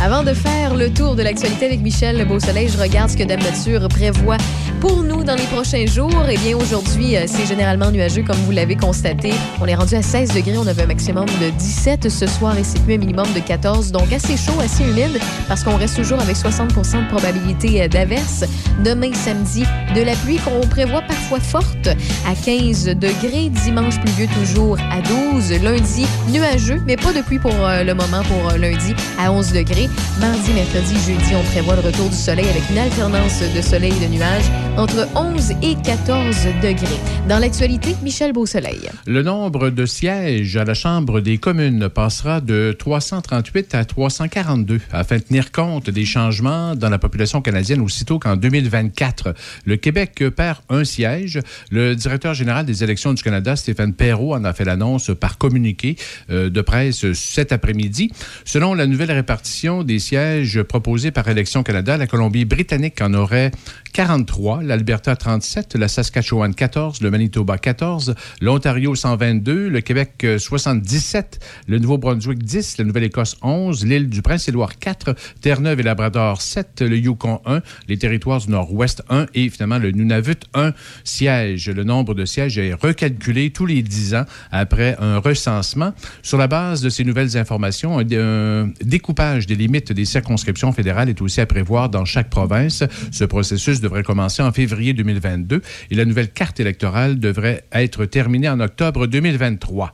S4: Avant de faire le tour de l'actualité avec Michel Beausoleil, je regarde ce que Dame Nature prévoit pour nous dans les prochains jours. Eh bien, aujourd'hui, euh, c'est généralement nuageux, comme vous l'avez constaté. On est rendu à 16 degrés. On avait un maximum de 17 ce soir et c'est plus un minimum de 14. Donc, assez chaud, assez humide, parce qu'on reste toujours avec 60% de probabilité euh, d'averse. Demain, samedi, de la pluie qu'on prévoit parfois forte à 15 degrés. Dimanche, pluvieux toujours à 12. Lundi, nuageux, mais pas de pluie pour euh, le moment pour lundi à 11 degrés. Mardi, mercredi, jeudi, on prévoit le retour du soleil avec une alternance de soleil et de nuages entre 11 et 14 degrés. Dans l'actualité, Michel Beausoleil.
S12: Le nombre de sièges à la Chambre des communes passera de 338 à 342 afin de tenir compte des changements dans la population canadienne aussitôt qu'en 2024, le Québec perd un siège. Le directeur général des élections du Canada, Stéphane Perrault, en a fait l'annonce par communiqué euh, de presse cet après-midi. Selon la nouvelle répartition des sièges proposés par Élections Canada, la Colombie-Britannique en aurait 43, l'Alberta 37, la Saskatchewan 14, le Manitoba 14, l'Ontario 122, le Québec euh, 77, le Nouveau-Brunswick 10, la Nouvelle-Écosse 11, l'île du Prince-Édouard 4, Terre-Neuve et Labrador 7, le Yukon 1, les territoires du Nord-Ouest 1 et finalement le Nunavut 1 siège. Le nombre de sièges est recalculé tous les 10 ans après un recensement. Sur la base de ces nouvelles informations, un découpage des limites des circonscriptions fédérales est aussi à prévoir dans chaque province. Ce processus devrait commencer en février 2022 et la nouvelle carte électorale devrait être terminée en octobre 2023.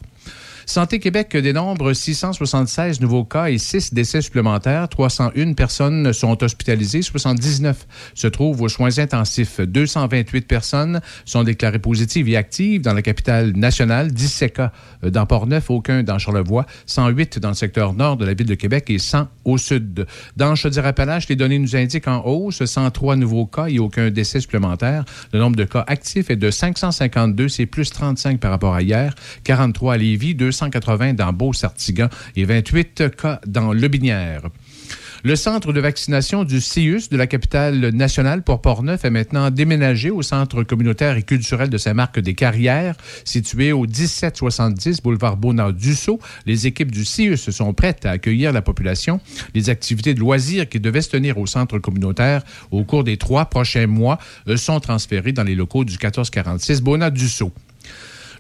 S12: Santé Québec dénombre 676 nouveaux cas et 6 décès supplémentaires. 301 personnes sont hospitalisées, 79 se trouvent aux soins intensifs. 228 personnes sont déclarées positives et actives dans la capitale nationale. 17 cas dans Port-Neuf, aucun dans Charlevoix, 108 dans le secteur nord de la ville de Québec et 100 au sud. Dans Chaudière-Appalaches, les données nous indiquent en hausse 103 nouveaux cas et aucun décès supplémentaire. Le nombre de cas actifs est de 552, c'est plus 35 par rapport à hier. 43 à Lévis, 280 dans Beau-Sartigan et 28 cas dans Le Binière. Le centre de vaccination du CIUS de la capitale nationale pour Portneuf est maintenant déménagé au centre communautaire et culturel de Saint-Marc-des-Carrières, situé au 1770 boulevard Bonnard-Dussault. Les équipes du CIUS sont prêtes à accueillir la population. Les activités de loisirs qui devaient se tenir au centre communautaire au cours des trois prochains mois euh, sont transférées dans les locaux du 1446 Bonnard-Dussault.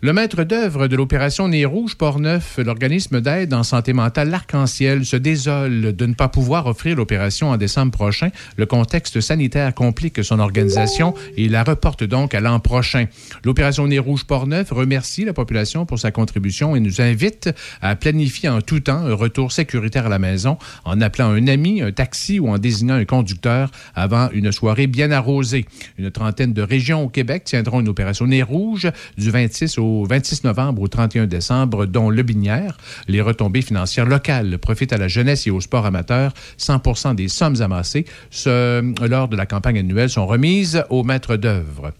S12: Le maître d'œuvre de l'opération Nez Rouge Port-Neuf, l'organisme d'aide en santé mentale L'Arc-en-Ciel, se désole de ne pas pouvoir offrir l'opération en décembre prochain. Le contexte sanitaire complique son organisation et la reporte donc à l'an prochain. L'opération Nez Rouge Port-Neuf remercie la population pour sa contribution et nous invite à planifier en tout temps un retour sécuritaire à la maison en appelant un ami, un taxi ou en désignant un conducteur avant une soirée bien arrosée. Une trentaine de régions au Québec tiendront une opération Nez Rouge du 26 au 26 novembre au 31 décembre, dont Le Binière. Les retombées financières locales profitent à la jeunesse et au sport amateur. 100 des sommes amassées lors de la campagne annuelle sont remises aux maîtres d'œuvre.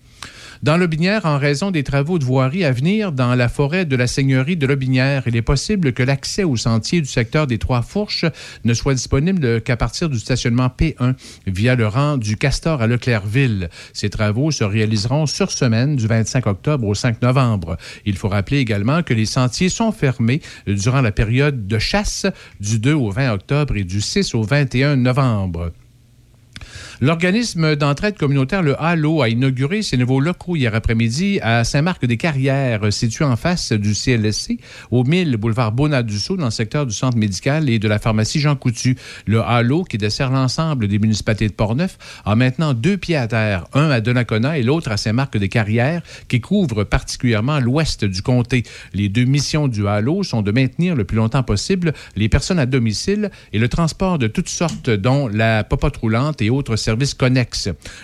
S12: Dans Lobinière, en raison des travaux de voirie à venir dans la forêt de la seigneurie de Lobinière, il est possible que l'accès au sentier du secteur des Trois Fourches ne soit disponible qu'à partir du stationnement P1 via le rang du Castor à Leclercville. Ces travaux se réaliseront sur semaine du 25 octobre au 5 novembre. Il faut rappeler également que les sentiers sont fermés durant la période de chasse du 2 au 20 octobre et du 6 au 21 novembre. L'organisme d'entraide communautaire, le HALO, a inauguré ses nouveaux locaux hier après-midi à Saint-Marc-des-Carrières, situé en face du CLSC, au 1000 boulevard Bonadusseau, dans le secteur du centre médical et de la pharmacie Jean Coutu. Le HALO, qui dessert l'ensemble des municipalités de Portneuf, a maintenant deux pieds à terre, un à Donnacona et l'autre à Saint-Marc-des-Carrières, qui couvrent particulièrement l'ouest du comté. Les deux missions du HALO sont de maintenir le plus longtemps possible les personnes à domicile et le transport de toutes sortes, dont la popote roulante et autres services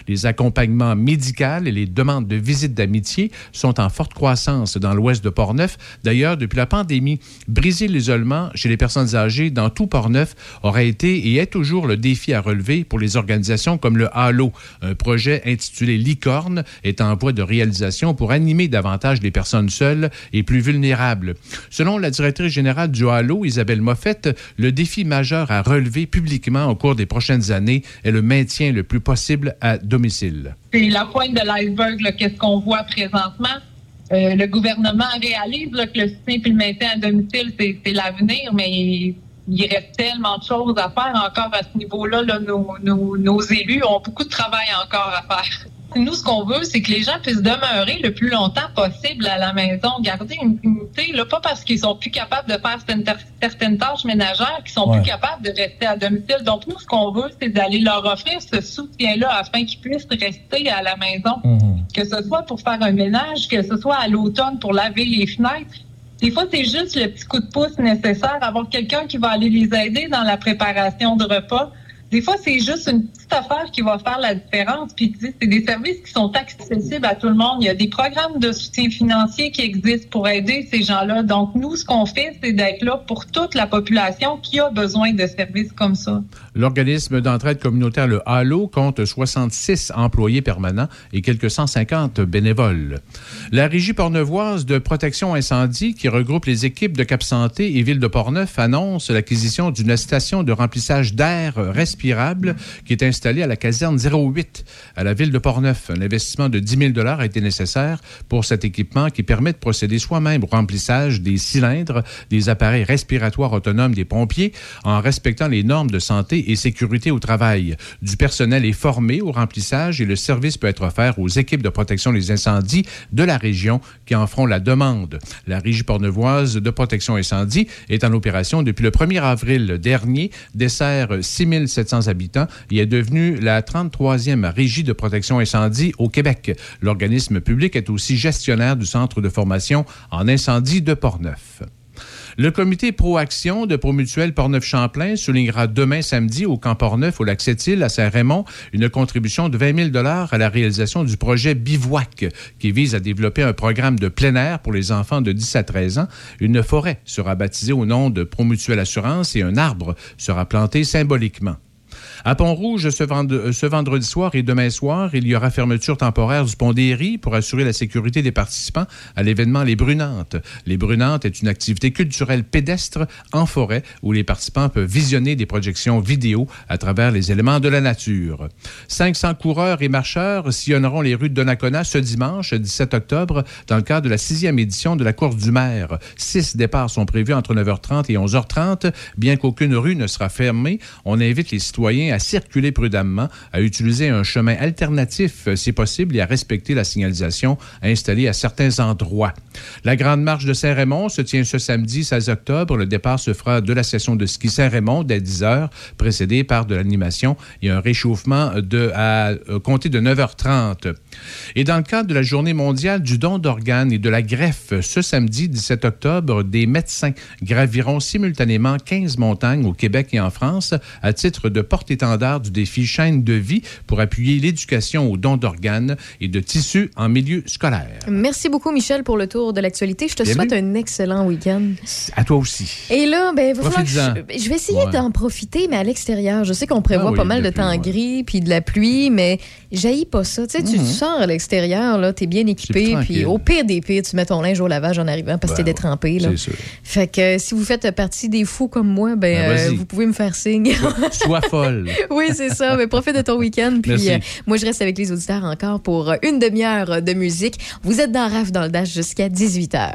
S12: Les accompagnements médicaux et les demandes de visites d'amitié sont en forte croissance dans l'ouest de Portneuf. D'ailleurs, depuis la pandémie, briser l'isolement chez les personnes âgées dans tout Portneuf aurait été et est toujours le défi à relever pour les organisations comme le Halo. Un projet intitulé Licorne est en voie de réalisation pour animer davantage les personnes seules et plus vulnérables. Selon la directrice générale du Halo, Isabelle Moffett, le défi majeur à relever publiquement au cours des prochaines années est le maintien plus possible à domicile.
S11: C'est la pointe de l'iceberg, qu'est-ce qu'on voit présentement. Euh, le gouvernement réalise que le soutien et le maintien à domicile, c'est l'avenir, mais il reste tellement de choses à faire encore à ce niveau-là. là. Nos, nos- nos élus ont beaucoup de travail encore à faire. Nous, ce qu'on veut, c'est que les gens puissent demeurer le plus longtemps possible à la maison, garder une unité, là, pas parce qu'ils sont plus capables de faire certaines, tâches ménagères, qu'ils sont
S36: Ouais.
S11: plus capables de rester à domicile. Donc, nous, ce qu'on veut, c'est d'aller leur offrir ce soutien-là afin qu'ils puissent rester à la maison, que ce soit pour faire un ménage, que ce soit à l'automne pour laver les fenêtres. Des fois, c'est juste le petit coup de pouce nécessaire, avoir quelqu'un qui va aller les aider dans la préparation de repas. Des fois, c'est juste une petite affaire qui va faire la différence. Puis, c'est des services qui sont accessibles à tout le monde. Il y a des programmes de soutien financier qui existent pour aider ces gens-là. Donc, nous, ce qu'on fait, c'est d'être là pour toute la population qui a besoin de services comme ça.
S12: L'organisme d'entraide communautaire, le HALO, compte 66 employés permanents et quelques 150 bénévoles. La Régie pornevoise de protection incendie, qui regroupe les équipes de Cap Santé et Ville de Portneuf, annonce l'acquisition d'une station de remplissage d'air qui est installée à la caserne 08 à la Ville de Portneuf. Un investissement de 10 000 a été nécessaire pour cet équipement qui permet de procéder soi-même au remplissage des cylindres des appareils respiratoires autonomes des pompiers en respectant les normes de santé et sécurité au travail. Du personnel est formé au remplissage et le service peut être offert aux équipes de protection des incendies de la région qui en feront la demande. La Régie pornevoise de protection incendie est en opération depuis le 1er avril dernier, dessert 6700 habitants et est devenue la 33e régie de protection incendie au Québec. L'organisme public est aussi gestionnaire du centre de formation en incendie de Portneuf. Le comité Proaction de Promutuel Portneuf-Champlain soulignera demain samedi au camp Portneuf, au lac Sept-Îles, à Saint-Raymond, une contribution de 20 000 à la réalisation du projet Bivouac, qui vise à développer un programme de plein air pour les enfants de 10 à 13 ans. Une forêt sera baptisée au nom de Promutuel Assurance et un arbre sera planté symboliquement. À Pont-Rouge, ce, vend- ce vendredi soir et demain soir, il y aura fermeture temporaire du pont d'Éry pour assurer la sécurité des participants à l'événement Les Brunantes. Les Brunantes est une activité culturelle pédestre en forêt où les participants peuvent visionner des projections vidéo à travers les éléments de la nature. 500 coureurs et marcheurs sillonneront les rues de Donnacona ce dimanche, 17 octobre, dans le cadre de la sixième édition de la course du maire. Six départs sont prévus entre 9h30 et 11h30. Bien qu'aucune rue ne sera fermée, on invite les citoyens à circuler prudemment, à utiliser un chemin alternatif euh, si possible et à respecter la signalisation installée à certains endroits. La Grande Marche de Saint-Raymond se tient ce samedi 16 octobre. Le départ se fera de la session de ski Saint-Raymond dès 10 heures, précédé par de l'animation et un réchauffement de, à euh, compter de 9h30. Et dans le cadre de la Journée mondiale du don d'organes et de la greffe, ce samedi 17 octobre, des médecins graviront simultanément 15 montagnes au Québec et en France à titre de porte porte-étendard du défi Chaîne de vie pour appuyer l'éducation aux dons d'organes et de tissus en milieu scolaire.
S4: Merci beaucoup, Michel, pour le tour de l'actualité. Je te
S12: Bienvenue.
S4: souhaite un excellent week-end.
S12: À toi aussi.
S4: Et là, ben, va falloir que
S12: Profites-en.
S4: je, je vais essayer
S12: Ouais.
S4: d'en profiter, mais à l'extérieur. Je sais qu'on prévoit
S12: Ah oui,
S4: pas mal
S12: de
S4: temps
S12: ouais.
S4: gris puis de la pluie, mais j'haïs pas ça. Tu sais, tu
S12: Mhm.
S4: sors à l'extérieur, là, t'es bien équipé, puis au pire des pires, tu mets ton linge au lavage en arrivant parce que
S12: Ben
S4: t'es détrempé. Là.
S12: C'est sûr.
S4: Fait que euh, si vous faites partie des fous comme moi, ben,
S12: Ben,
S4: euh, vous pouvez me faire signe.
S12: Sois folle.
S4: oui, c'est ça. Mais profite de ton week-end. Puis euh, moi, je reste avec les auditeurs encore pour euh, une demi-heure de musique. Vous êtes dans RAF dans le Dash jusqu'à 18h.